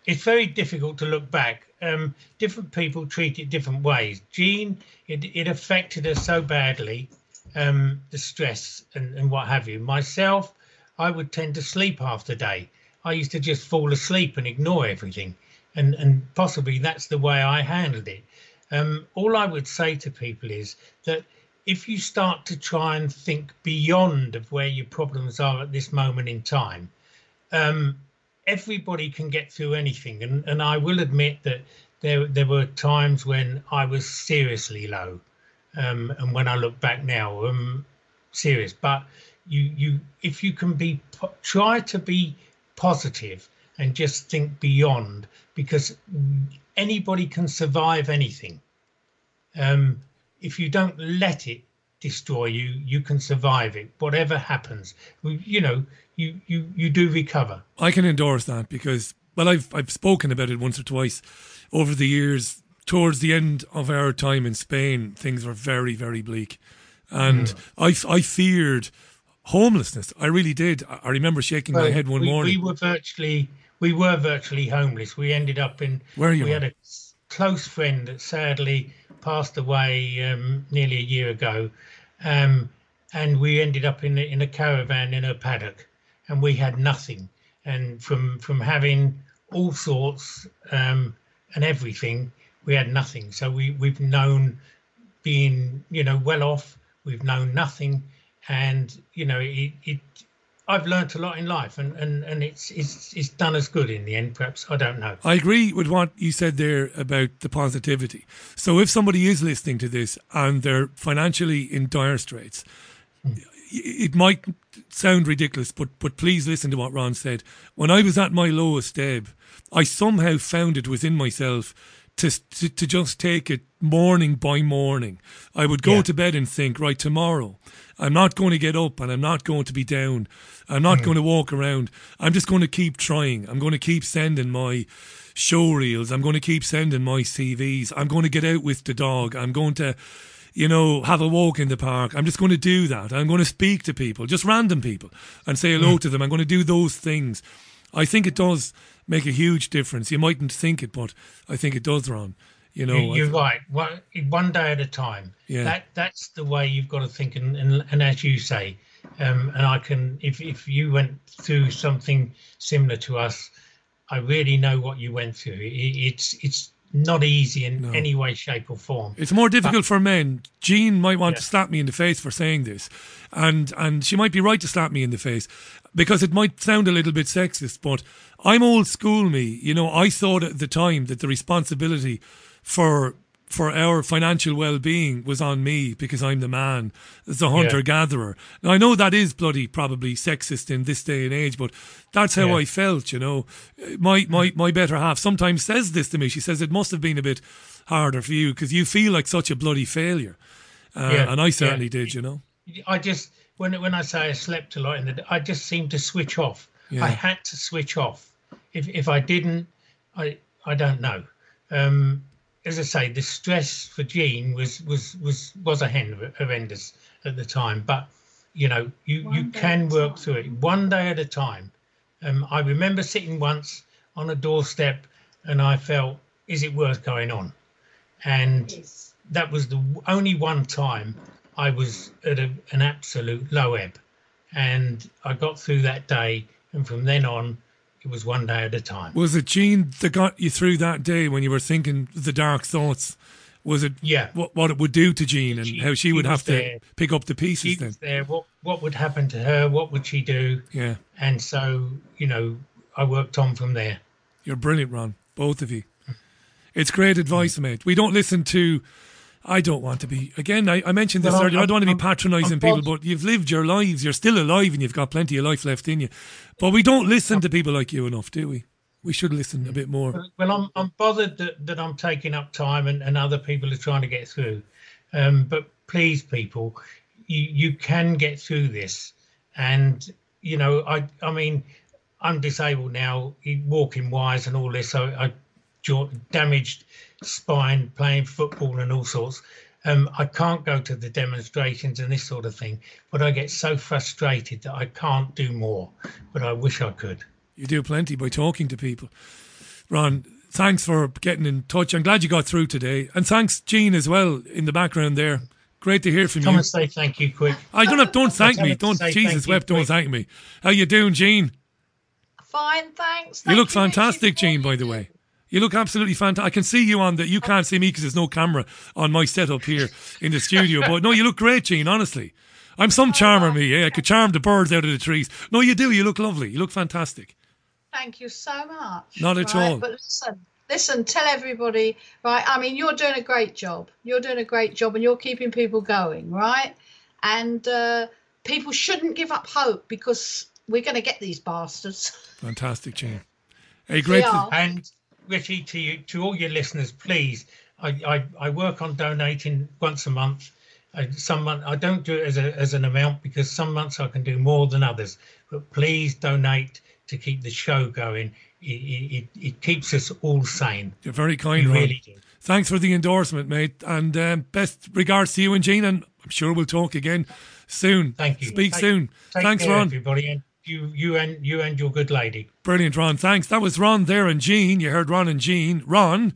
it's very difficult to look back. Um, different people treat it different ways. Jean, it, it affected us so badly, um, the stress and, and what have you. Myself, I would tend to sleep half the day. I used to just fall asleep and ignore everything. And, and possibly that's the way I handled it. Um, all I would say to people is that if you start to try and think beyond of where your problems are at this moment in time, um, everybody can get through anything and, and I will admit that there there were times when I was seriously low um, and when I look back now um serious. But you you if you can be try to be positive and just think beyond because anybody can survive anything. Um, if you don't let it destroy you. You can survive it, whatever happens. You know, you you you do recover. I can endorse that because well, I've I've spoken about it once or twice over the years. Towards the end of our time in Spain, things were very very bleak, and I I feared homelessness. I really did. I remember shaking my head one we, morning. We were virtually we were virtually homeless. We ended up in Where you we were? had a close friend that sadly passed away um, nearly a year ago, um, and we ended up in a, in a caravan in a paddock, and we had nothing. And from from having all sorts um, and everything, we had nothing. So we we've known being you know well off. We've known nothing, and you know it. it I've learnt a lot in life, and, and, and it's it's it's done us good in the end. Perhaps I don't know. I agree with what you said there about the positivity. So if somebody is listening to this and they're financially in dire straits, it might sound ridiculous, but but please listen to what Ron said. When I was at my lowest ebb, I somehow found it within myself to to, to just take it morning by morning. I would go Yeah. to bed and think, right, tomorrow, I'm not going to get up and I'm not going to be down. I'm not Mm. going to walk around. I'm just going to keep trying. I'm going to keep sending my show reels. I'm going to keep sending my CVs. I'm going to get out with the dog. I'm going to, you know, have a walk in the park. I'm just going to do that. I'm going to speak to people, just random people, and say hello Mm. to them. I'm going to do those things. I think it does make a huge difference. You mightn't think it, but I think it does, Ron. You know, you're right. One, one day at a time. Yeah. That that's the way you've got to think, and and, and as you say, um, and I can, if if you went through something similar to us, I really know what you went through. It, it's it's not easy in any way, shape, or form. It's more difficult But- for men. Jean might want to slap me in the face for saying this, and and she might be right to slap me in the face because it might sound a little bit sexist. But I'm old school, me. You know, I thought at the time that the responsibility for for our financial well-being was on me because I'm the man, as a hunter-gatherer. Now I know that is bloody probably sexist in this day and age, but that's how Yeah. I felt. You know, my my my better half sometimes says this to me. She says it must have been a bit harder for you because you feel like such a bloody failure, uh, Yeah, and I certainly yeah. did. You know, I just when when I say I slept a lot in the, day, I just seemed to switch off. Yeah. I had to switch off. If if I didn't, I I don't know. Um, as I say, the stress for Jean was was was was a horrendous at the time. But you know, you you can work through it one day at a time. Um, I remember sitting once on a doorstep, and I felt, is it worth going on? And that was the only one time I was at a, an absolute low ebb. And I got through that day, and from then on, it was one day at a time. was it Jean that got you through that day when you were thinking the dark thoughts? Was it Yeah. what what it would do to Jean and how she, she would have to there. pick up the pieces She then? was there. What what would happen to her? What would she do? Yeah. And so, you know, I worked on from there. You're brilliant, Ron. Both of you. It's great advice, mate. We don't listen to. I don't want to be. Again, I, I mentioned this Well, earlier. I I'm- don't want to be patronising people, but you've lived your lives. You're still alive, and you've got plenty of life left in you. But we don't listen to people like you enough, do we? We should listen a bit more. Well, I'm I'm bothered that, that I'm taking up time and, and other people are trying to get through. Um, but please, people, you you can get through this. And you know, I I mean, I'm disabled now, walking wise and all this. So I jaw, damaged spine playing football and all sorts. Um, I can't go to the demonstrations and this sort of thing, but I get so frustrated that I can't do more. But I wish I could. You do plenty by talking to people. Ron, thanks for getting in touch. I'm glad you got through today. And thanks, Jean, as well, in the background there. Great to hear from Come you. and say thank you quick. I don't have, don't thank me. Don't say Jesus thank wept, don't thank me. How you doing, Jean? Fine, thanks. You look Thank fantastic, Jean, by the way. You look absolutely fantastic. I can see you on the. You can't see me because there's no camera on my setup here in the studio. But no, you look great, Jean. Honestly, I'm some charmer, me. Eh? I could charm the birds out of the trees. No, you do. You look lovely. You look fantastic. Thank you so much. Not at right? all. But listen, listen, tell everybody, right? I mean, you're doing a great job. You're doing a great job and you're keeping people going, right? And uh, people shouldn't give up hope because we're going to get these bastards. Fantastic, Jean. Hey, great. Yeah. And Richie, to you, to all your listeners, please, I, I, I work on donating once a month, I, some month, I don't do it as, a, as an amount because some months I can do more than others. But please donate to keep the show going. It, it, it keeps us all sane. You're very kind, You Ron. really do. Thanks for the endorsement, mate. And um, best regards to you and Jean. And I'm sure we'll talk again soon. Thank you. Speak Take- soon. Take Thanks, care, Ron. everybody, you, you and you and your good lady. Brilliant, Ron. Thanks. That was Ron there and Jean. You heard Ron and Jean. Ron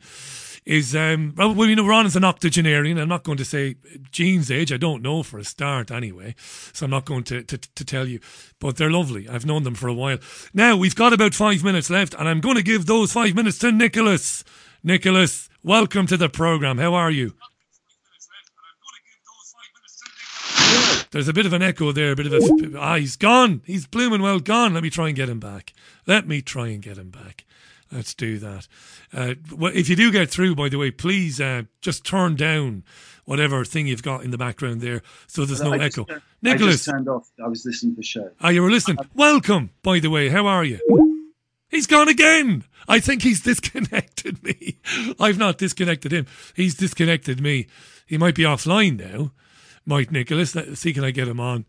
is, um, well, we know Ron is an octogenarian. I'm not going to say Jean's age. I don't know for a start anyway. So I'm not going to, to, to tell you. But they're lovely. I've known them for a while. Now, we've got about five minutes left, and I'm going to give those five minutes to Nicholas. Nicholas, welcome to the program. How are you? There's a bit of an echo there, a bit of a. Ah, he's gone. He's blooming well gone. Let me try and get him back. Let me try and get him back. Let's do that. Uh, if you do get through, by the way, please uh, just turn down whatever thing you've got in the background there so there's no I just echo. I Nicholas, just turned off. I was listening to the show. ah, you were listening. Welcome, by the way. How are you? He's gone again. I think he's disconnected me. I've not disconnected him. He's disconnected me. He might be offline now. Might Nicholas? Let's see, can I get him on?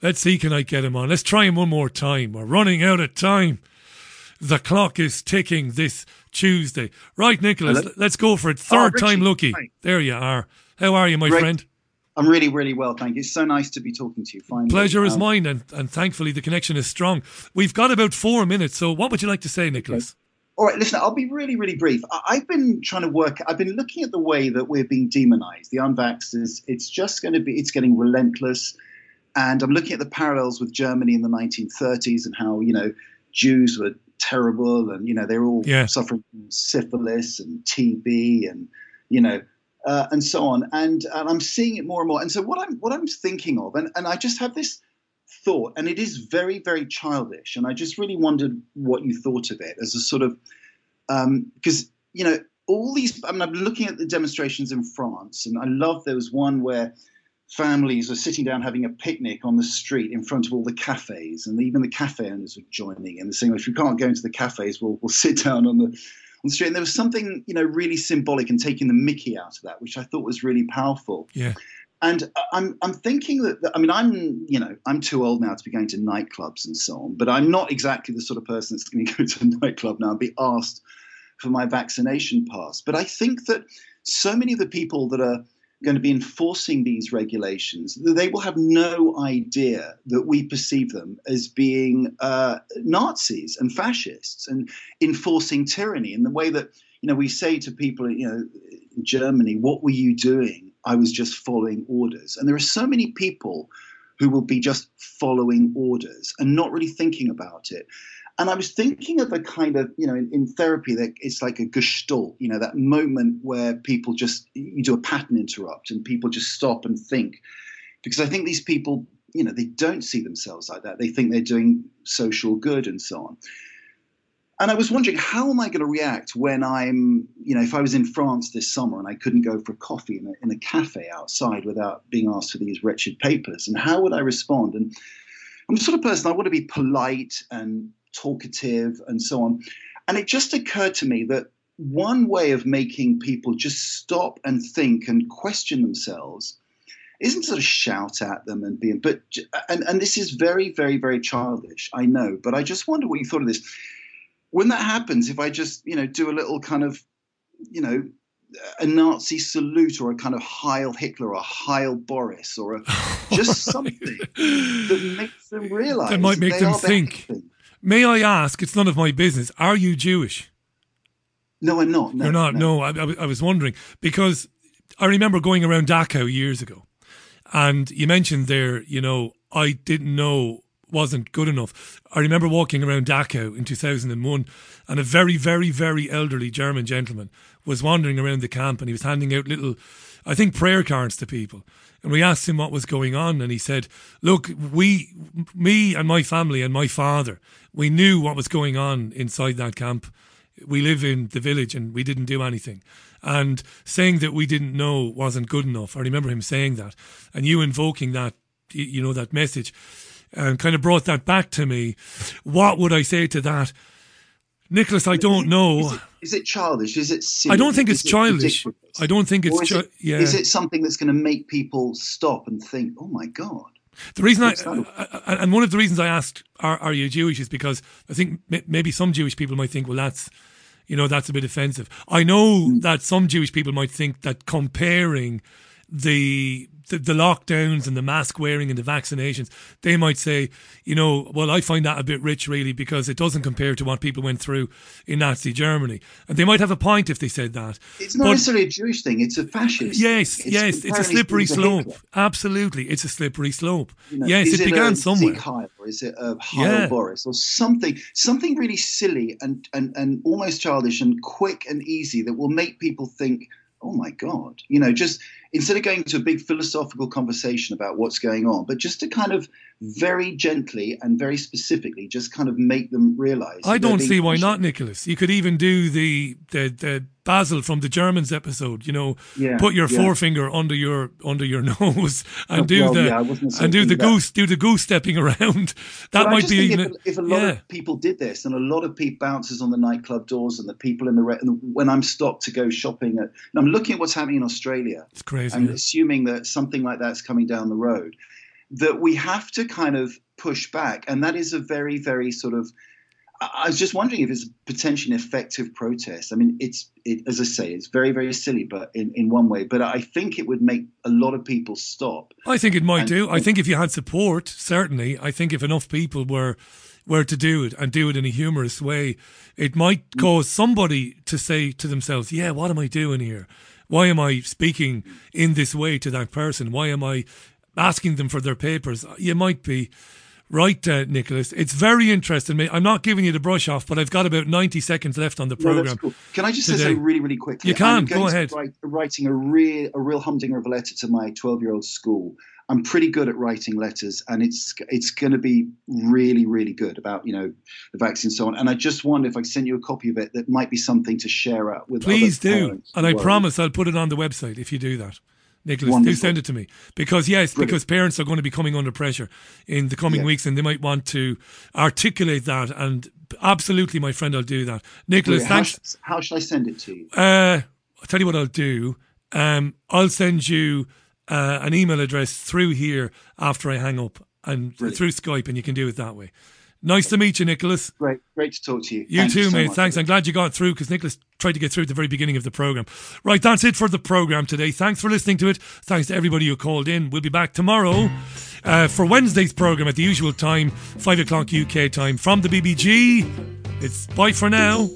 Let's see, can I get him on? Let's try him one more time. We're running out of time. The clock is ticking this Tuesday. Right, Nicholas, Hello? let's go for it. Oh, Third Richie, time lucky. hi. There you are. How are you, my Great. friend? I'm really, really well, thank you. It's so nice to be talking to you. Finally, Pleasure is Um, mine, and, and thankfully the connection is strong. We've got about four minutes, so what would you like to say, Nicholas? All right, listen, I'll be really, really brief. I- I've been trying to work, I've been looking at the way that we're being demonized, the unvaxxers. It's just going to be, it's getting relentless. And I'm looking at the parallels with Germany in the 1930s and how, you know, Jews were terrible and, you know, they're all Yeah. suffering from syphilis and TB and, you know, uh, and so on. And, and I'm seeing it more and more. And so what I'm, what I'm thinking of, and, and I just have this thought, and it is very, very childish. And I just really wondered what you thought of it as a sort of, um, because you know all these. I mean, been looking at the demonstrations in France, and I love there was one where families were sitting down having a picnic on the street in front of all the cafes, and even the cafe owners were joining in, the saying, "If you can't go into the cafes, we'll we'll sit down on the." On the street, and there was something, you know, really symbolic and taking the Mickey out of that, which I thought was really powerful. Yeah. And I'm I'm thinking that, that I mean I'm you know I'm too old now to be going to nightclubs and so on, but I'm not exactly the sort of person that's going to go to a nightclub now and be asked for my vaccination pass. But I think that so many of the people that are going to be enforcing these regulations, they will have no idea that we perceive them as being uh, Nazis and fascists and enforcing tyranny in the way that you know we say to people, you know, in Germany, what were you doing? I was just following orders. And there are so many people who will be just following orders and not really thinking about it. And I was thinking of a kind of, you know, in, in therapy, that it's like a gestalt, you know, that moment where people just, you do a pattern interrupt and people just stop and think. Because I think these people, you know, they don't see themselves like that. They think they're doing social good and so on. And I was wondering, how am I going to react when I'm, you know, if I was in France this summer and I couldn't go for a coffee in a, in a cafe outside without being asked for these wretched papers? And how would I respond? And I'm the sort of person I want to be polite and talkative and so on. And it just occurred to me that one way of making people just stop and think and question themselves isn't to sort of shout at them and be, but, and, and this is very, very, very childish, I know, but I just wonder what you thought of this. When that happens, if I just, you know, do a little kind of, you know, a Nazi salute or a kind of Heil Hitler or a Heil Boris or a, just something that makes them realize That might make them think. behaving. May I ask? It's none of my business. Are you Jewish? No, I'm not. No, You're not. No, I, I, was- I was wondering because I remember going around Dachau years ago, and you mentioned there, you know, I didn't know wasn't good enough. I remember walking around Dachau in 2001, and a very, very, very elderly German gentleman was wandering around the camp, and he was handing out little, I think, prayer cards to people. And we asked him what was going on, and he said, "Look, we, me and my family and my father, we knew what was going on inside that camp." we live in the village and we didn't do anything. And saying that we didn't know wasn't good enough. I remember him saying that. And you invoking that, you know, that message and kind of brought that back to me. What would I say to that? Nicholas, I don't know. Is it, is it childish? Is it silly? I don't think it's it childish. I don't think it's is, chi- it, yeah. is it something that's going to make people stop and think, oh my God? The reason I, I- I- and one of the reasons I asked, are, are you Jewish, is because I think maybe some Jewish people might think, well, that's, you know, that's a bit offensive. I know Mm. that some Jewish people might think that comparing the, the the lockdowns and the mask wearing and the vaccinations, they might say, you know, well, I find that a bit rich, really, because it doesn't compare to what people went through in Nazi Germany, and they might have a point if they said that. It's not But- necessarily a Jewish thing. It's a fascist. Yes, thing. yes, it's a slippery it's slope. Absolutely, it's a slippery slope. You know, yes, is it began a somewhere. Or is it a Yeah. Boris or something? Something really silly and, and and almost childish and quick and easy that will make people think, "Oh my God!" You know, just instead of going to a big philosophical conversation about what's going on, but just to kind of very gently and very specifically just kind of make them realize. I don't see why not, Nicholas. You could even do the the, the Basil from the Germans episode. You know, Yeah, put your yeah. forefinger under your under your nose and do well, the yeah, I wasn't so and do the goose do the goose stepping around. That But might be if, if a lot of people did this, and a lot of people bouncers on the nightclub doors, and the people in the re- when I'm stopped to go shopping, at, and I'm looking at what's happening in Australia, it's crazy. And yeah. assuming that something like that's coming down the road, that we have to kind of push back, and that is a very, very sort of. I I was just wondering if it's potentially an effective protest. I mean, it's it, as I say, it's very, very silly, but in, in one way. But I think it would make a lot of people stop. I think it might And- do. I think if you had support, certainly. I think if enough people were were to do it and do it in a humorous way, it might Mm. cause somebody to say to themselves, "Yeah, what am I doing here? Why am I speaking in this way to that person? Why am I asking them for their papers?" You might be right, uh, Nicholas. It's very interesting. I'm not giving you the brush off, but I've got about 90 seconds left on the program. that's cool. Can I just say today. something really, really quickly? You can, I'm go ahead. Write, writing a real, a real humdinger of a letter to my 12-year-old school. I'm pretty good at writing letters, and it's it's going to be really, really good about you know the vaccine and so on. And I just wonder if I send you a copy of it, that might be something to share out with. Please do. And I promise I'll put it on the website if you do that. Nicholas, do send it to me. Because, yes, because parents are going to be coming under pressure in the coming Yeah. weeks and they might want to articulate that. And absolutely, my friend, I'll do that. Nicholas, Brilliant. How, thanks. sh- how should I send it to you? Uh, I'll tell you what I'll do. Um, I'll send you uh, an email address through here after I hang up and Brilliant. through Skype, and you can do it that way. Nice to meet you, Nicholas. Great, great to talk to you. You Thank too, so mate. much. Thanks. I'm glad you got through because Nicholas tried to get through at the very beginning of the program. Right, that's it for the program today. Thanks for listening to it. Thanks to everybody who called in. We'll be back tomorrow uh, for Wednesday's program at the usual time, five o'clock UK time from the BBG. It's bye for now.